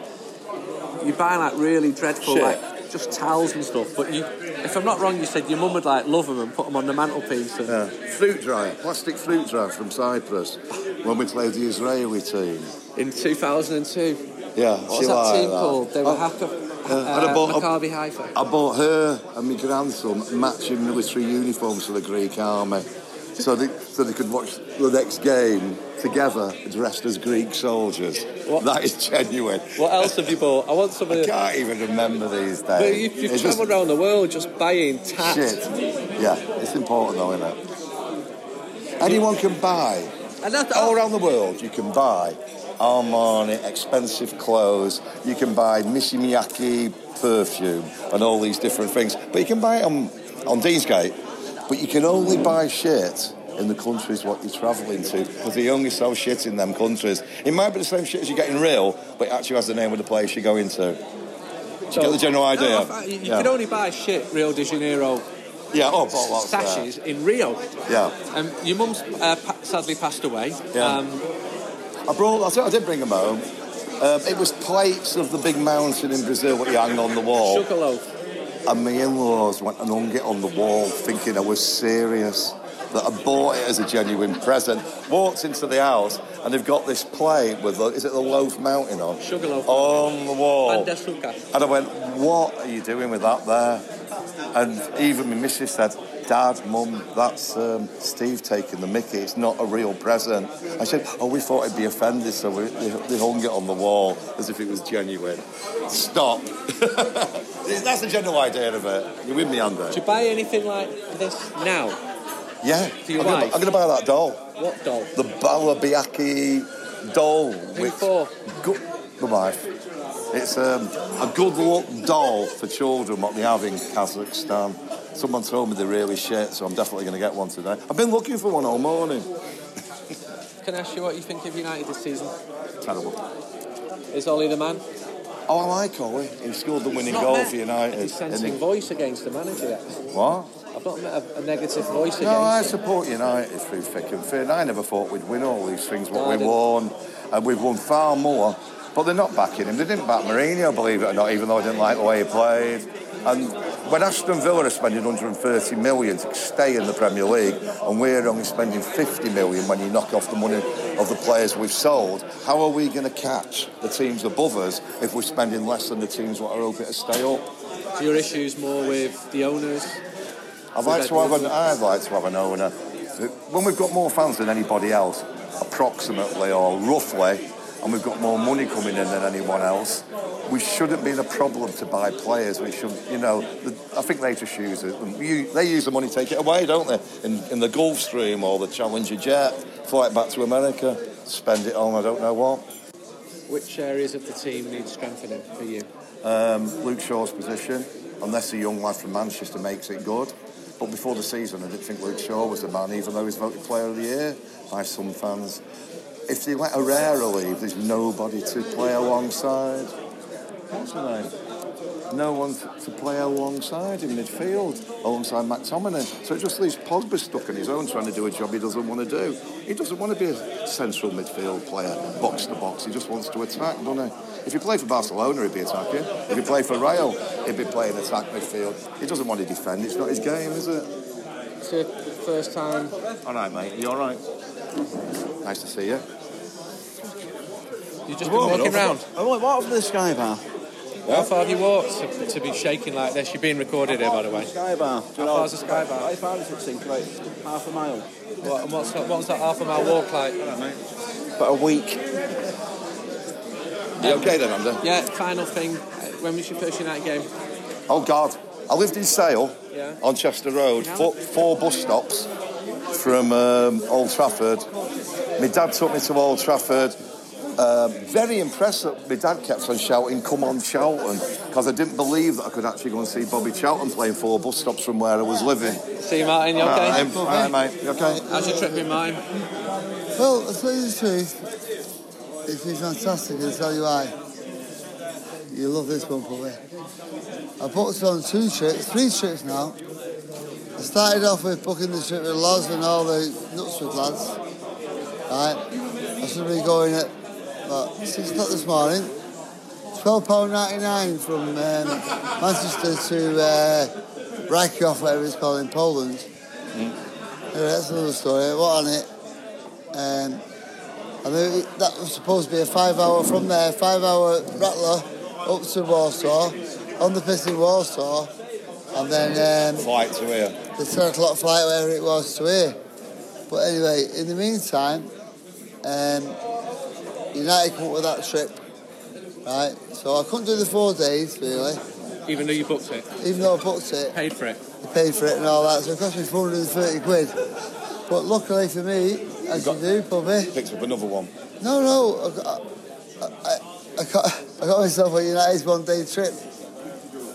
you buy like really dreadful Shit. like just towels and stuff. But you, if I'm not wrong, you said your mum would like love them and put them on the mantelpiece. And, Yeah. Fruit dryer, plastic fruit dryer from Cyprus when we played the Israeli team. In 2002. Yeah, What she was that like team that. called? They were Oh, Haka, uh, and I bought- Maccabi Haifa. I bought her and my grandson matching military uniforms for the Greek army. [laughs] So they, so they could watch the next game together dressed as Greek soldiers. That is genuine. What else have you bought? I want some of I can't even remember these days. But you've, you've travelled around the world just buying tat. shit. Yeah, it's important though, isn't it? Anyone can buy. And that, All around the world, you can buy Armani, expensive clothes. You can buy Missy Miyake perfume and all these different things. But you can buy it on, on Deansgate. But you can only buy shit in the countries what you're travelling to because they only sell shit in them countries. It might be the same shit as you get in real, but it actually has the name of the place you're going to. Do you get the general idea? No, you you Yeah. can only buy shit Rio de Janeiro Yeah, oh, bottle lots there. sashes in Rio. Yeah. Um, your mum's uh, pa- sadly passed away. Yeah. Um, I brought. I, I did bring them home. Um, it was plates of the big mountain in Brazil what you hang on the wall. Sugarloaf. And my in-laws went and hung it on the wall, thinking I was serious. That I bought it as a genuine present. Walked into the house and they've got this plate with the, is it the loaf mountain on? Sugarloaf. On the wall. And. And I went, what are you doing with that there? And even my missus said, Dad, Mum, that's um, Steve taking the mickey. It's not a real present. I said, oh, we thought he'd be offended, so we, they, they hung it on the wall as if it was genuine. Stop. [laughs] that's the general idea of it. You're with me, Andy? Do you buy anything like this now? Yeah. For your I'm gonna- I'm going to buy that doll. What doll? The Balabiaki doll. Who for? Good, my wife. It's um, a good luck doll for children, what they have in Kazakhstan. Someone told me they're really shit, so I'm definitely going to get one today. I've been looking for one all morning. Can I ask you what you think of United this season? Terrible. Is Ollie the man? Oh, I like Ollie. He scored the winning goal met for a United. dissenting And he- voice against the manager. What? I've not met a, a negative voice against him. No, I him. support United through thick and thin. I never thought we'd win all these things, what No, we didn't. won. And we've won far more. But they're not backing him. They didn't back Mourinho, believe it or not, even though I didn't like the way he played. And when Aston Villa are spending 130 million to stay in the Premier League, and we're only spending 50 million when you knock off the money of the players we've sold, how are we going to catch the teams above us if we're spending less than the teams what are hoping to stay up? So your issues more with the owners? I'd like to have an, I'd like to have an owner. When we've got more fans than anybody else, approximately or roughly, and we've got more money coming in than anyone else, we shouldn't be in a problem to buy players. We should, you know, the, I think they just use it. You, they use the money, take it away, don't they? In, in the Gulfstream or the Challenger jet, fly it back to America, spend it on I don't know what. Which areas of the team need strengthening for you? Um, Luke Shaw's position, unless a young lad from Manchester makes it good. But before the season, I didn't think Luke Shaw was the man, even though he's voted Player of the Year by some fans. If they let Herrera leave, there's nobody to play alongside. What's her name? No one to to play alongside in midfield, alongside McTominay. So it just leaves Pogba stuck on his own, trying to do a job he doesn't want to do. He doesn't want to be a central midfield player, box to box. He just wants to attack, doesn't he? If he played for Barcelona, he'd be attacking. If he played for Real, he'd be playing attack midfield. He doesn't want to defend. It's not his game, is it? It's your first time. All right, mate. You all right? Nice to see you. You've just been walking round. Oh, what happened to the Sky Bar? How far have you walked to, to be shaking like this? You're being recorded here, by the way. Sky Bar. How far's the Sky Bar? I found it at like half a mile. What, and what's, that- what's that half a mile walk like? But a week. You okay then, Andy? Yeah, final thing. When was your first United game? Oh God, I lived in Sale Yeah. on Chester Road, four, four bus stops from um, Old Trafford. My dad took me to Old Trafford. Um, very impressed that my dad kept on shouting, "Come on, Charlton," because I didn't believe that I could actually go and see Bobby Charlton playing four bus stops from where I was living. See you, Martin. You okay? Right, all right, mate. You okay? How's your trip been, Martin? Well, to tell you the truth, it's been fantastic, I'll tell you why. You love this one, probably. I booked on two trips, three trips now. I started off with booking the trip with Loz and all the Knutsford lads. Right? I should be going at about six o'clock this morning. £12.99 from um, Manchester to uh, whatever it's called in Poland. Anyway, that's another story. What on it? Um, and then it- that was supposed to be a five hour from there, five hour rattler up to Warsaw, on the piss in Warsaw, and then um, Flight to here. the 10 o'clock flight, wherever it was, to here. But anyway, in the meantime, um, United come up with that trip, right? So I couldn't do the four days, really, Even though you booked it? even though I booked it. Paid for it? I paid for it and all that, so it cost me 430 quid. But luckily for me, as you, do, probably, Picked up another one. no, no, I got, I, I, I got, I got myself a United's one day trip.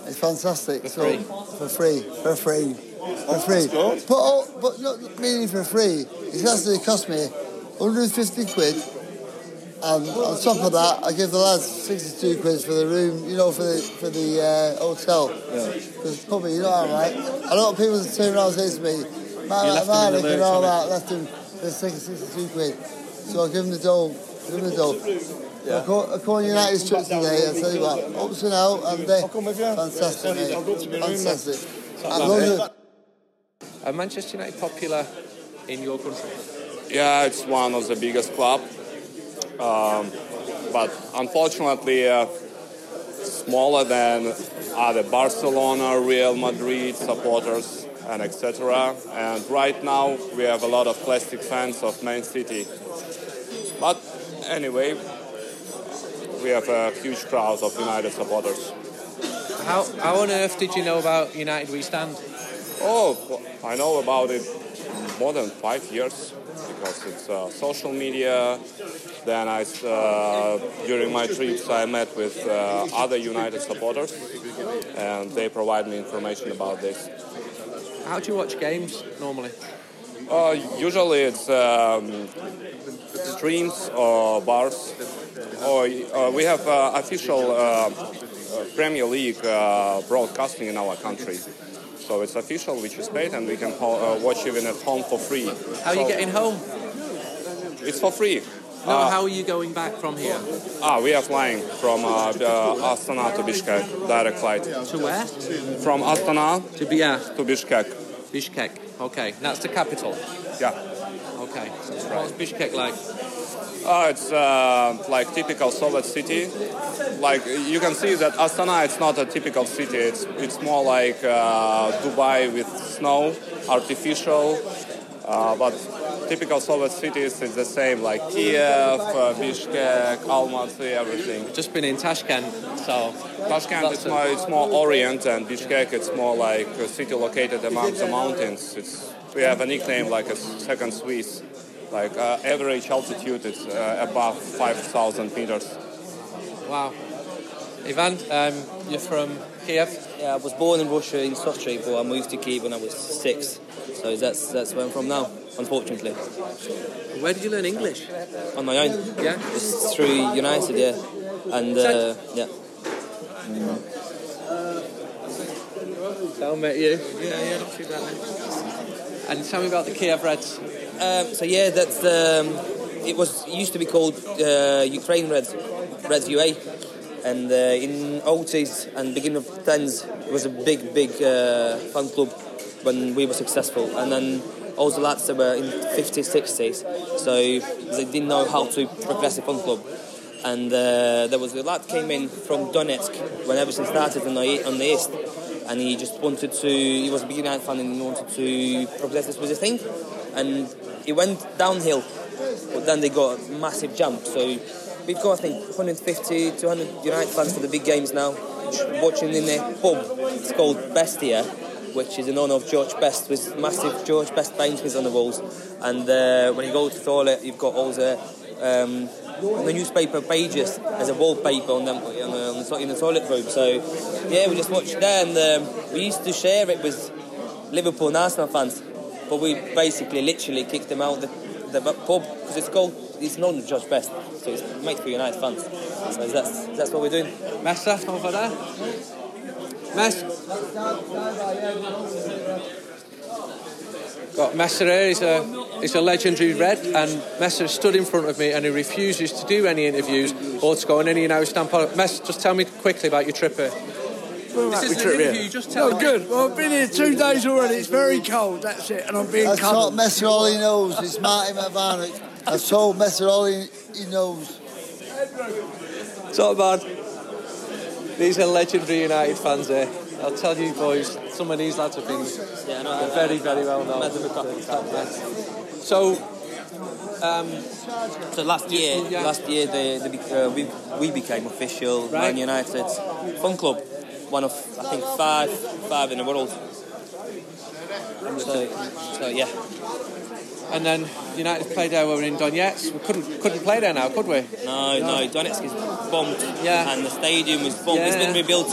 It's fantastic. For so, free? For free. For free. For oh, free. But, oh, but not meaning for free. It actually cost me 150 quid And on top of that, I give the lads 62 quid for the room, you know, for the for the uh, hotel. Because probably, you know how right. A lot of people turn around and say to me, You Matt, left Matt, them in the and all that, left him, let's take 62 quid. So I give him the dough, give him the dough. Yeah. I call, I call United's trips today, I tell you what, ups and out, and uh, fantastic, mate. Fantastic. And those are- Are Manchester United popular in your country? Yeah, it's one of the biggest club, um, but unfortunately uh, smaller than other Barcelona, Real Madrid supporters, and etc. And right now we have a lot of plastic fans of Man City. But anyway, we have a huge crowd of United supporters. How, how on earth did you know about United We Stand? Oh, I know about it more than five years because it's uh, social media. Then I, uh, during my trips, I met with uh, other United supporters, and they provide me information about this. How do you watch games normally? Uh, usually it's um, streams or bars. Or uh, we have uh, official uh, Premier League uh, broadcasting in our country. So it's official, which is paid, and we can ho- uh, watch even at home for free. How are you getting home? It's for free. No, Uh, how are you going back from here? Ah, we are flying from uh, uh, Astana to Bishkek, direct flight. To where? From Astana to, yeah. to Bishkek. Bishkek. Okay, that's the capital. Yeah. Okay. What's Bishkek like? Uh, it's uh, like typical Soviet city. Like you can see that Astana, it's not a typical city. It's it's more like uh, Dubai with snow, artificial. Uh, but typical Soviet cities is the same, like Kiev, uh, Bishkek, Almaty, everything. Just been in Tashkent, so Tashkent is more, it's more orient, and Bishkek it's more like a city located among the mountains. It's we have a nickname like a second Swiss. Like uh, average altitude is uh, above 5,000 meters. Wow. Ivan, um, you're from Kiev? Yeah, I was born in Russia in Sochi, but I moved to Kiev when I was six. So that's that's where I'm from now, unfortunately. Where did you learn English? On my own. Yeah. Just through United, yeah. And uh, yeah. Tell me you. Yeah, yeah, not too bad. And tell me about the Kiev Reds. Um, so yeah, that's um, it was used to be called uh, Ukraine Reds, Reds UA, and uh, in 80s and beginning of 10s it was a big, big uh, fan club when we were successful, and then all the lads that were in 50s, 60s, so they didn't know how to progress a fan club. And uh, there was a lad came in from Donetsk when everything started on the, on the east, and he just wanted to. He was a big United fan and he wanted to progress this with his thing, and it went downhill. But then they got a massive jump. So we've got I think 150, 200 United fans for the big games now, watching in their pub. It's called Bestia, which is in honour of George Best, with massive George Best paintings on the walls. And uh, when you go to the toilet, you've got all the um, on the newspaper pages as a wallpaper on them on the, on the, in the toilet room. So yeah, we just watched there, and um, we used to share it with Liverpool and Arsenal fans, but we basically literally kicked them out the, the pub because it's called it's as George Best, so it's made for United fans. So that's that's what we're doing. Messer over there. Mess. Got Messer here. He's a, he's a legendary red, and Messer stood in front of me and he refuses to do any interviews or to go on any United stand product. Mess, just tell me quickly about your trip here. Well, This that isn't we trip an interview, here. just tell Oh, me. good. Well, I've been here two days already. It's very cold. That's it. And I'm being That's covered. not Messer all he knows. It's Martin McVarnick. I've told Messer all he, he knows. It's not bad. These are legendary United fans here. I'll tell you boys, some of these lads have been they're very, very well known. So, um, So last year, last year they, they, uh, we, we became official Man United Fun club, one of I think five five in the world. So, so yeah. And then United played there. when We were in Donetsk. We couldn't couldn't play there now, could we? No, no, Donetsk is bombed, Yeah. and the stadium was bombed. It's Yeah. been rebuilt,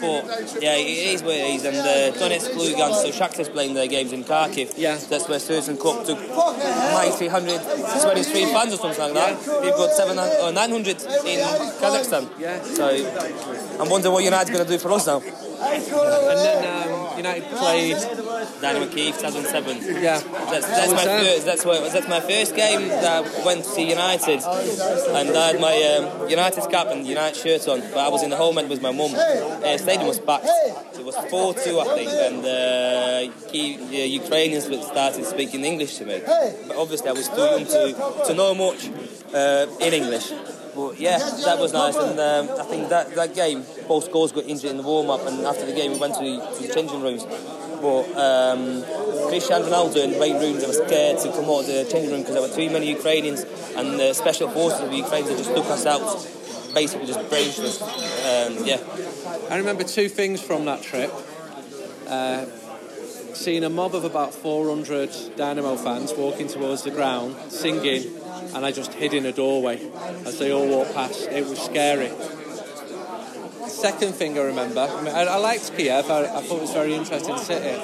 but yeah, it is where it is. And uh, Donetsk Lugansk, so Shakhtar's playing their games in Kharkiv. Yeah, that's where Susan Cup took mighty 123 fans or something like that. We've got 700 or 900 in Kazakhstan. Yeah. So I'm wondering what United's going to do for us now. And then um, United played Dynamo Kiev 2007. Yeah. That's, that's my first. That's what, that's my first game that I went to see United, and I had my um, United cap and United shirt on. But I was in the home end with my mum. Uh, stadium was packed. It was four two, I think, and uh, Kiev, the Ukrainians started speaking English to me. But obviously, I was too young to to know much uh, in English. But yeah, that was nice, and um, I think that, that game, both goals got injured in the warm up, and after the game, we went to, to the changing rooms. But um, Cristiano Ronaldo and Wayne Rooney were scared to come out of the changing room because there were too many Ukrainians, and the special forces of the Ukrainians just took us out, basically just brained us. Um, yeah. I remember two things from that trip. Uh, seeing a mob of about 400 Dynamo fans walking towards the ground, singing, and I just hid in a doorway as they all walked past. It was scary. Second thing I remember, I, mean, I, I liked Kiev. I, I thought it was a very interesting city.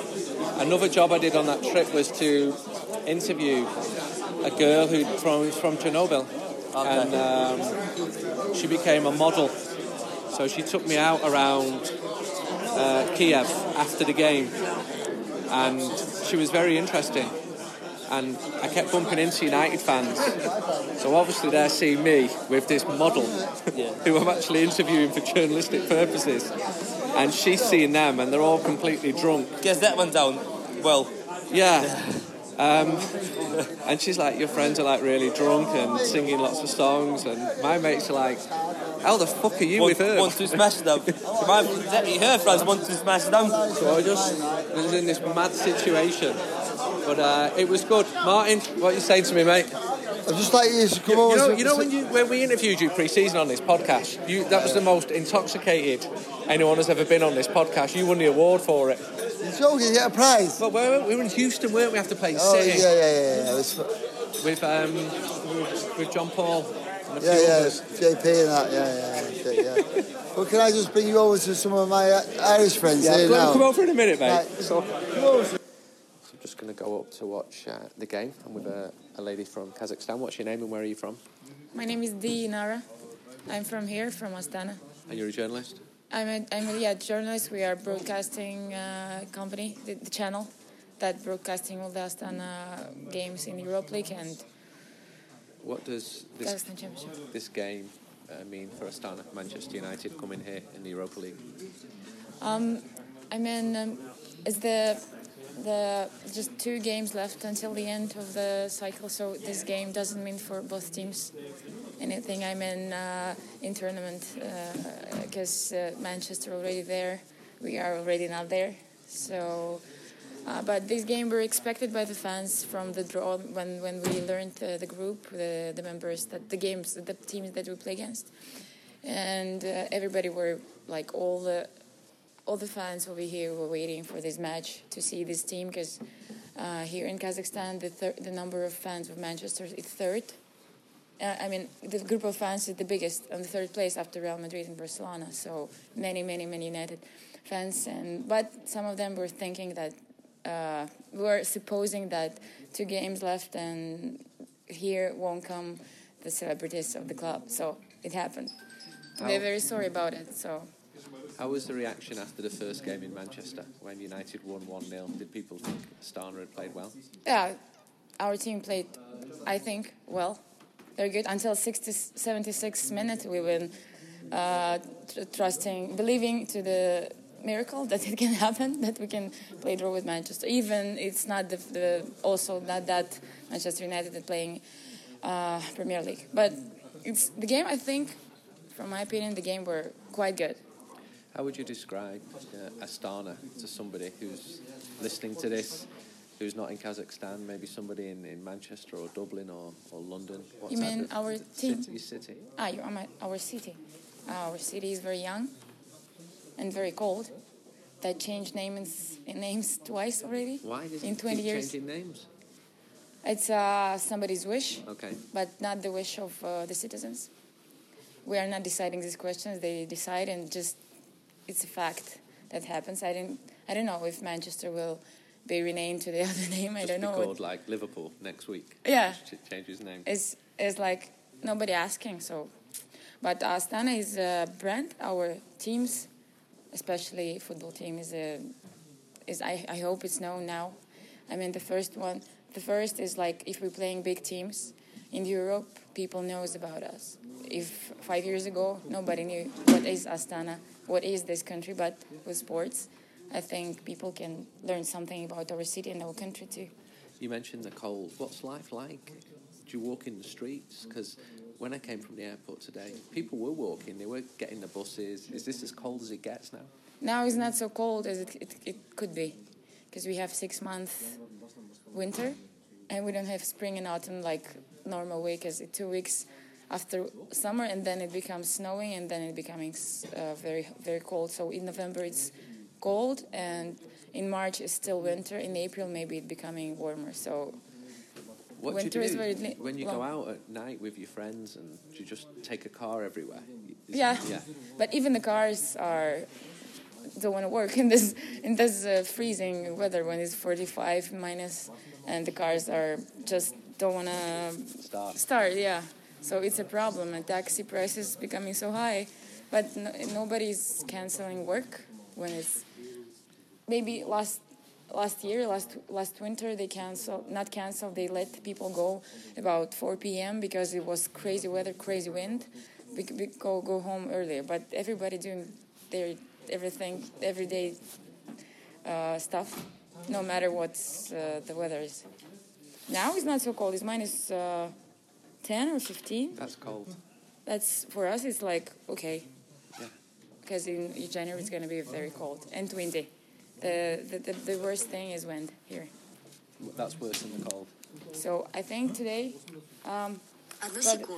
Another job I did on that trip was to interview a girl who from from Chernobyl, and um, she became a model. So she took me out around uh, Kiev after the game, and she was very interesting. And I kept bumping into United fans. So obviously they're seeing me with this model [laughs] who I'm actually interviewing for journalistic purposes. And she's seeing them and they're all completely drunk. Guess that one down well. Yeah. [laughs] Um, and she's like, your friends are like really drunk and singing lots of songs. And my mates are like, how the fuck are you want, with her? Want to smash them. [laughs] My, her friends want to smash them. So I just was in this mad situation. But uh, it was good. Martin, what are you saying to me, mate? I'd just like you to come You, over. you know, you know when you when we interviewed you pre-season on this podcast, you that was the most intoxicated anyone has ever been on this podcast. You won the award for it. You're joking, you get a prize. But we were, we were in Houston, weren't we? After playing Oh, yeah, City yeah, yeah. yeah. Was, with um with, John Paul. And a yeah, few yeah, others. JP and that, yeah, yeah, yeah, [laughs] yeah. But can I just bring you over to some of my uh, Irish friends Yeah, here now? come over in a minute, mate. Right, So- come over. So I'm just going to go up to watch uh, the game. I'm with a, a lady from Kazakhstan. What's your name and where are you from? My name is Dinara. I'm from here, from Astana. And you're a journalist? I'm a, I'm a yeah, journalist. We are broadcasting uh, company, the, the channel that broadcasting all the Astana games in the Europa League and What does this, this game uh, mean for Astana, Manchester United coming here in the Europa League? Um, I mean, um, it's the the just two games left until the end of the cycle. So this game doesn't mean for both teams anything. I mean, uh, in tournament because uh, Manchester already there, we are already not there. So. Uh, but this game were expected by the fans from the draw when, when we learned uh, the group, the, the members, that the games, the teams that we play against, and uh, everybody were like all the all the fans over here were waiting for this match to see this team because uh, here in Kazakhstan the thir- the number of fans of Manchester is third. Uh, I mean, the group of fans is the biggest on the third place after Real Madrid and Barcelona. So many, many, many United fans, and but some of them were thinking that uh, we were supposing that two games left and here won't come the celebrities of the club. So it happened. They're very sorry about it. So. How was the reaction after the first game in Manchester when United won 1 0? Did people think Astana had played well? Yeah, our team played, I think, well. They're good until 60, 76 minutes. We were uh, tr- trusting, believing to the miracle that it can [laughs] happen, that we can play draw with Manchester. Even it's not the, the also not that Manchester United are playing uh, Premier League, but it's the game. I think, from my opinion, the game were quite good. How would you describe uh, Astana to somebody who's listening to this, who's not in Kazakhstan, maybe somebody in, in Manchester or Dublin or, or London? What You mean our team? City, city? Ah, you my, our city. Our city is very young and very cold. That changed names names twice already. Why in 20 keep years? changing names? It's uh, somebody's wish, Okay. but not the wish of uh, the citizens. We are not deciding these questions. They decide, and just it's a fact that happens. I didn't. I don't know if Manchester will be renamed to the [laughs] other name. I don't know. called like Liverpool next week. Yeah. Change his name. It's it's like nobody asking. So, but Astana is a brand. Our teams, especially football team, is a is I, I hope it's known now. I mean the first one. The first is like if we're playing big teams in Europe, people knows about us. If five years ago nobody knew what is Astana, what is this country, but with sports, I think people can learn something about our city and our country too. You mentioned the cold. What's life like? Do you walk in the streets? Because when I came from the airport today, people were walking. They were getting the buses. Is this as cold as it gets now? Now it's not so cold as it, it, it could be because we have six months winter and we don't have spring and autumn like normal way because two weeks after summer and then it becomes snowing and then it becoming uh, very very cold so in november it's cold and in march it's still winter in april maybe it's becoming warmer so What winter do you is do very li- when you go out at night with your friends and you just take a car everywhere? Is- Yeah. Yeah. [laughs] But even the cars are don't want to work in this in this uh, freezing weather when it's 45 minus, and the cars are just don't want to Start. Start, yeah. So it's a problem, and taxi prices becoming so high, but no, nobody's canceling work when it's maybe last last year, last last winter, they canceled not canceled. They let people go about 4 p.m. because it was crazy weather, crazy wind. We, we go go home earlier, but everybody doing their everything everyday uh, stuff, no matter what uh, the weather is. Now it's not so cold. It's minus uh, 10 or 15. That's cold. That's for us, it's like, okay. Because yeah. in January it's going to be very cold and windy. The, the, the, the worst thing is wind here. That's worse than the cold. So I think today, um, about,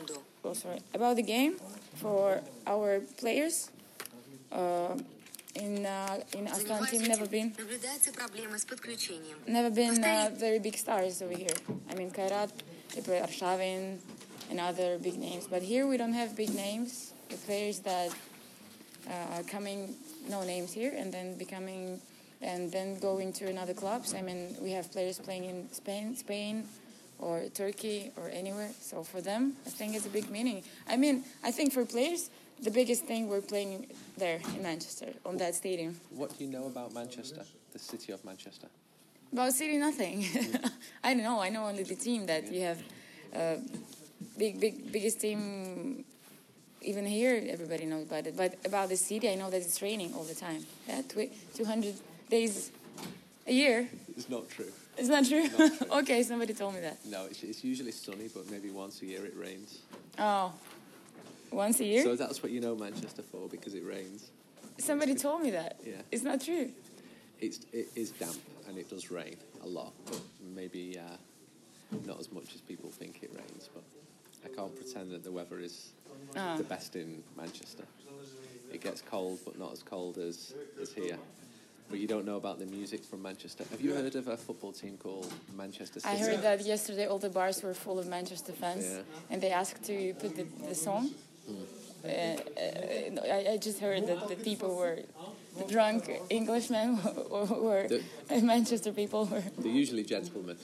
oh, sorry, about the game for our players. Uh, in uh, in Aslan team never been never been uh, very big stars over here. I mean, Kairat they play Arshavin, and other big names. But here we don't have big names. The players that uh, are coming, no names here, and then becoming, and then going to another clubs. I mean, we have players playing in Spain, Spain, or Turkey, or anywhere. So for them, I think it's a big meaning. I mean, I think for players, the biggest thing we're playing there in Manchester on that stadium. What do you know about Manchester, the city of Manchester? About City, nothing. [laughs] I don't know. I know only the team that you have. Uh, big, big, biggest team. Even here, everybody knows about it. But about the city, I know that it's raining all the time. Yeah, tw- 200 days a year. It's not true. It's not true. Not true. [laughs] okay, somebody told me that. No, it's, it's usually sunny, but maybe once a year it rains. Oh, once a year. So that's what you know Manchester for because it rains. somebody told me that. Yeah. It's not true. It's it is damp and it does rain a lot, but maybe uh, not as much as people think it rains. But I can't pretend that the weather is Ah. the best in Manchester. It gets cold, but not as cold as as here. But you don't know about the music from Manchester. Have you heard of a football team called Manchester City? I heard that yesterday all the bars were full of Manchester fans, Yeah. and they asked to put the, the song. Uh, uh, I, I just heard that the people were drunk Englishmen were The- [laughs] Manchester people were. They're usually gentlemen.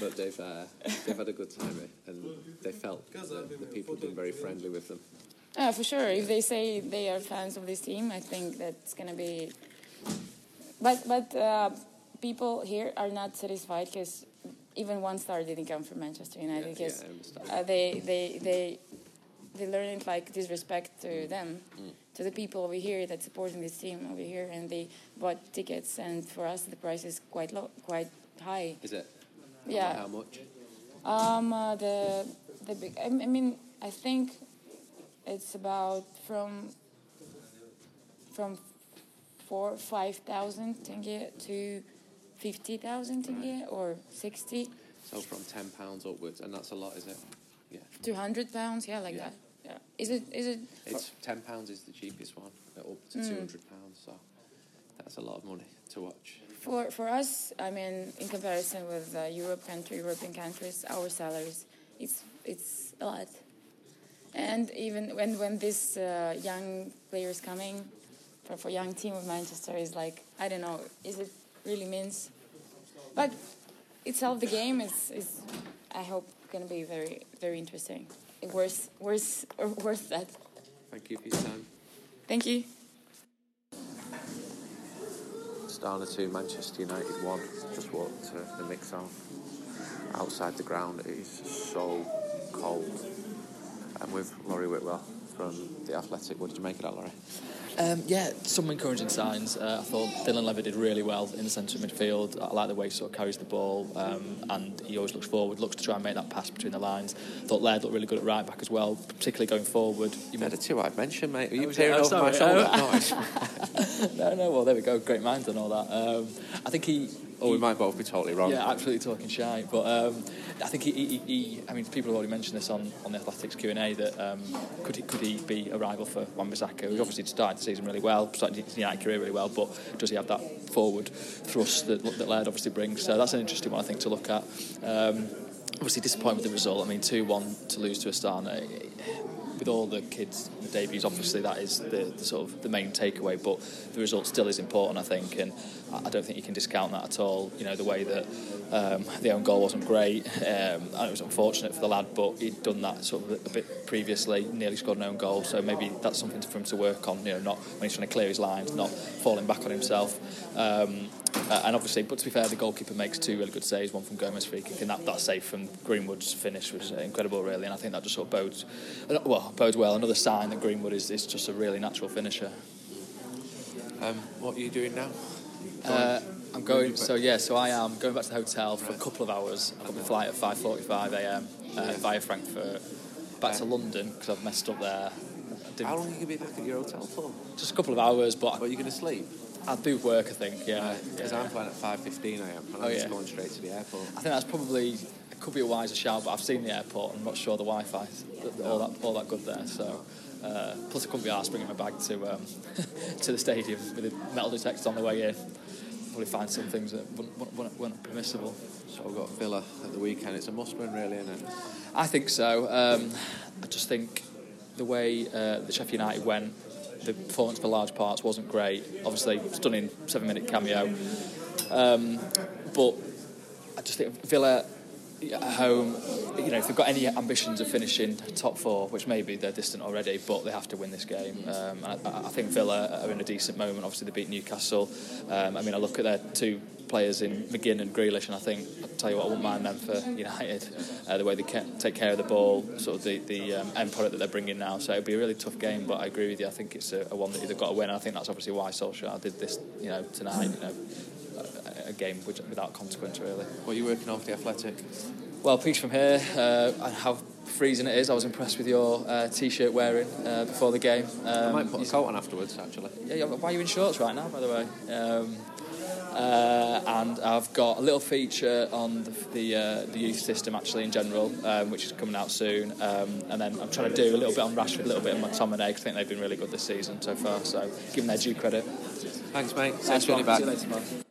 but they've uh, they've had a good time eh? and they felt that the people have been very friendly with them. Yeah, for sure. If they say they are fans of this team, I think that's gonna be. But but uh, people here are not satisfied because even one star didn't come from Manchester United Yeah, because yeah, understand. uh, they they they they learn it like disrespect to them, Mm. To the people over here that supporting this team over here, and they bought tickets, and for us the price is quite low, quite high. Is it? Yeah. How much? Um, uh, the the big. I, mean, I think it's about from from four five thousand tenge to fifty thousand tenge or sixty So from ten pounds upwards, and that's a lot, is it? Yeah. Two hundred pounds. Yeah, like Yeah. that. Yeah. Is it? Is it? It's ten pounds is the cheapest one, up to Mm. two hundred pounds. So that's a lot of money to watch. For for us, I mean, in comparison with uh, Europe country, European countries, our salaries, it's it's a lot. And even when when this uh, young players coming for for young team of Manchester is like I don't know, is it really means? But itself, the game is is I hope going to be very very interesting. Worth worth or worth that. Thank you for your time. Thank you. Astana 2, Manchester United 1. Just walked to the mix zone. Outside the ground, it is so cold. And with Laurie Whitwell from The Athletic. What did you make of that, Laurie? Um, yeah, some encouraging signs. Uh, I thought Dylan Levitt did really well in the centre of midfield. I like the way he sort of carries the ball um, and he always looks forward, looks to try and make that pass between the lines. I thought Laird looked really good at right back as well, particularly going forward. You made a two I'd mention, mate. You peering oh, over my shoulder? [laughs] No, no, no, well, there we go. Great minds and all that. Um, I think he. Oh, we might both be totally wrong. Yeah, absolutely talking shy. But um, I think he, he, he, I mean, people have already mentioned this on, on the Athletics Q and A that um, could he could he be a rival for Wan-Bissaka? He obviously started the season really well, started his United career really well, but does he have that forward thrust that, that Laird obviously brings? So that's an interesting one I think to look at. Um, obviously disappointed with the result. I mean, two one to lose to Astana. With all the kids' the debuts, obviously that is the, the sort of the main takeaway. But the result still is important, I think, and I don't think you can discount that at all. You know, the way that um, the own goal wasn't great, [laughs] um, and it was unfortunate for the lad, but he'd done that sort of a bit previously, nearly scored an own goal. So maybe that's something for him to work on. You know, not when he's trying to clear his lines, not falling back on himself. Um, uh, and obviously, but to be fair, the goalkeeper makes two really good saves, one from Gomes free kick, and that, that save from Greenwood's finish was uh, incredible, really. And I think that just sort of bodes, uh, well, bodes well. Another sign that Greenwood is, is just a really natural finisher. Um, what are you doing now? Uh, I'm going. So yeah, so I am going back to the hotel for a couple of hours. I've got my flight at 5:45 a.m. Uh, via Frankfurt back to London because I've messed up there. How long are you going to be back at your hotel for? Just a couple of hours, but. Are you going to sleep? I'll do work, I think. Yeah. Because yeah. I'm flying at 5.15 a.m. and Oh, I'm just going straight to the airport. I think that's probably it could be a wiser shout, but I've seen the airport. and I'm not sure the Wi-Fi all that all that good there. So. Uh, plus, I couldn't be asked bringing my bag to um, [laughs] to the stadium with the metal detectors on the way in. Probably find some things that weren't, wouldn't permissible. So we've got Villa at the weekend. It's a must-win, really, isn't it? I think so. Um, I just think the way uh, the Sheffield United went, the performance for large parts wasn't great. Obviously, stunning seven-minute cameo, um, but I just think Villa at home, you know, if they've got any ambitions of finishing top four, which maybe they're distant already, but they have to win this game. Um, I, I think Villa are in a decent moment. Obviously, they beat Newcastle. Um, I mean, I look at their two players in McGinn and Grealish, and I think, I'll tell you what, I wouldn't mind them for United. Uh, the way they take care of the ball, sort of the, the um, end product that they're bringing now. So it'll be a really tough game, but I agree with you. I think it's a, a one that they've got to win. And I think that's obviously why Solskjaer did this, you know, tonight. You know, a, a game which, without consequence, really. What are you working on for the Athletic? Well, piece from here, uh, and how freezing it is. I was impressed with your uh, t-shirt wearing uh, before the game. Um, I might put a coat on afterwards, actually. Yeah, yeah, why are you in shorts right now, by the way? Um, uh, and I've got a little feature on the the, uh, the youth system actually in general, um, which is coming out soon. Um, and then I'm trying to do a little bit on Rashford, a little bit on McTominay. 'cause I think they've been really good this season so far. So give them their due credit. Thanks, mate. Thanks, Send Johnny one. back.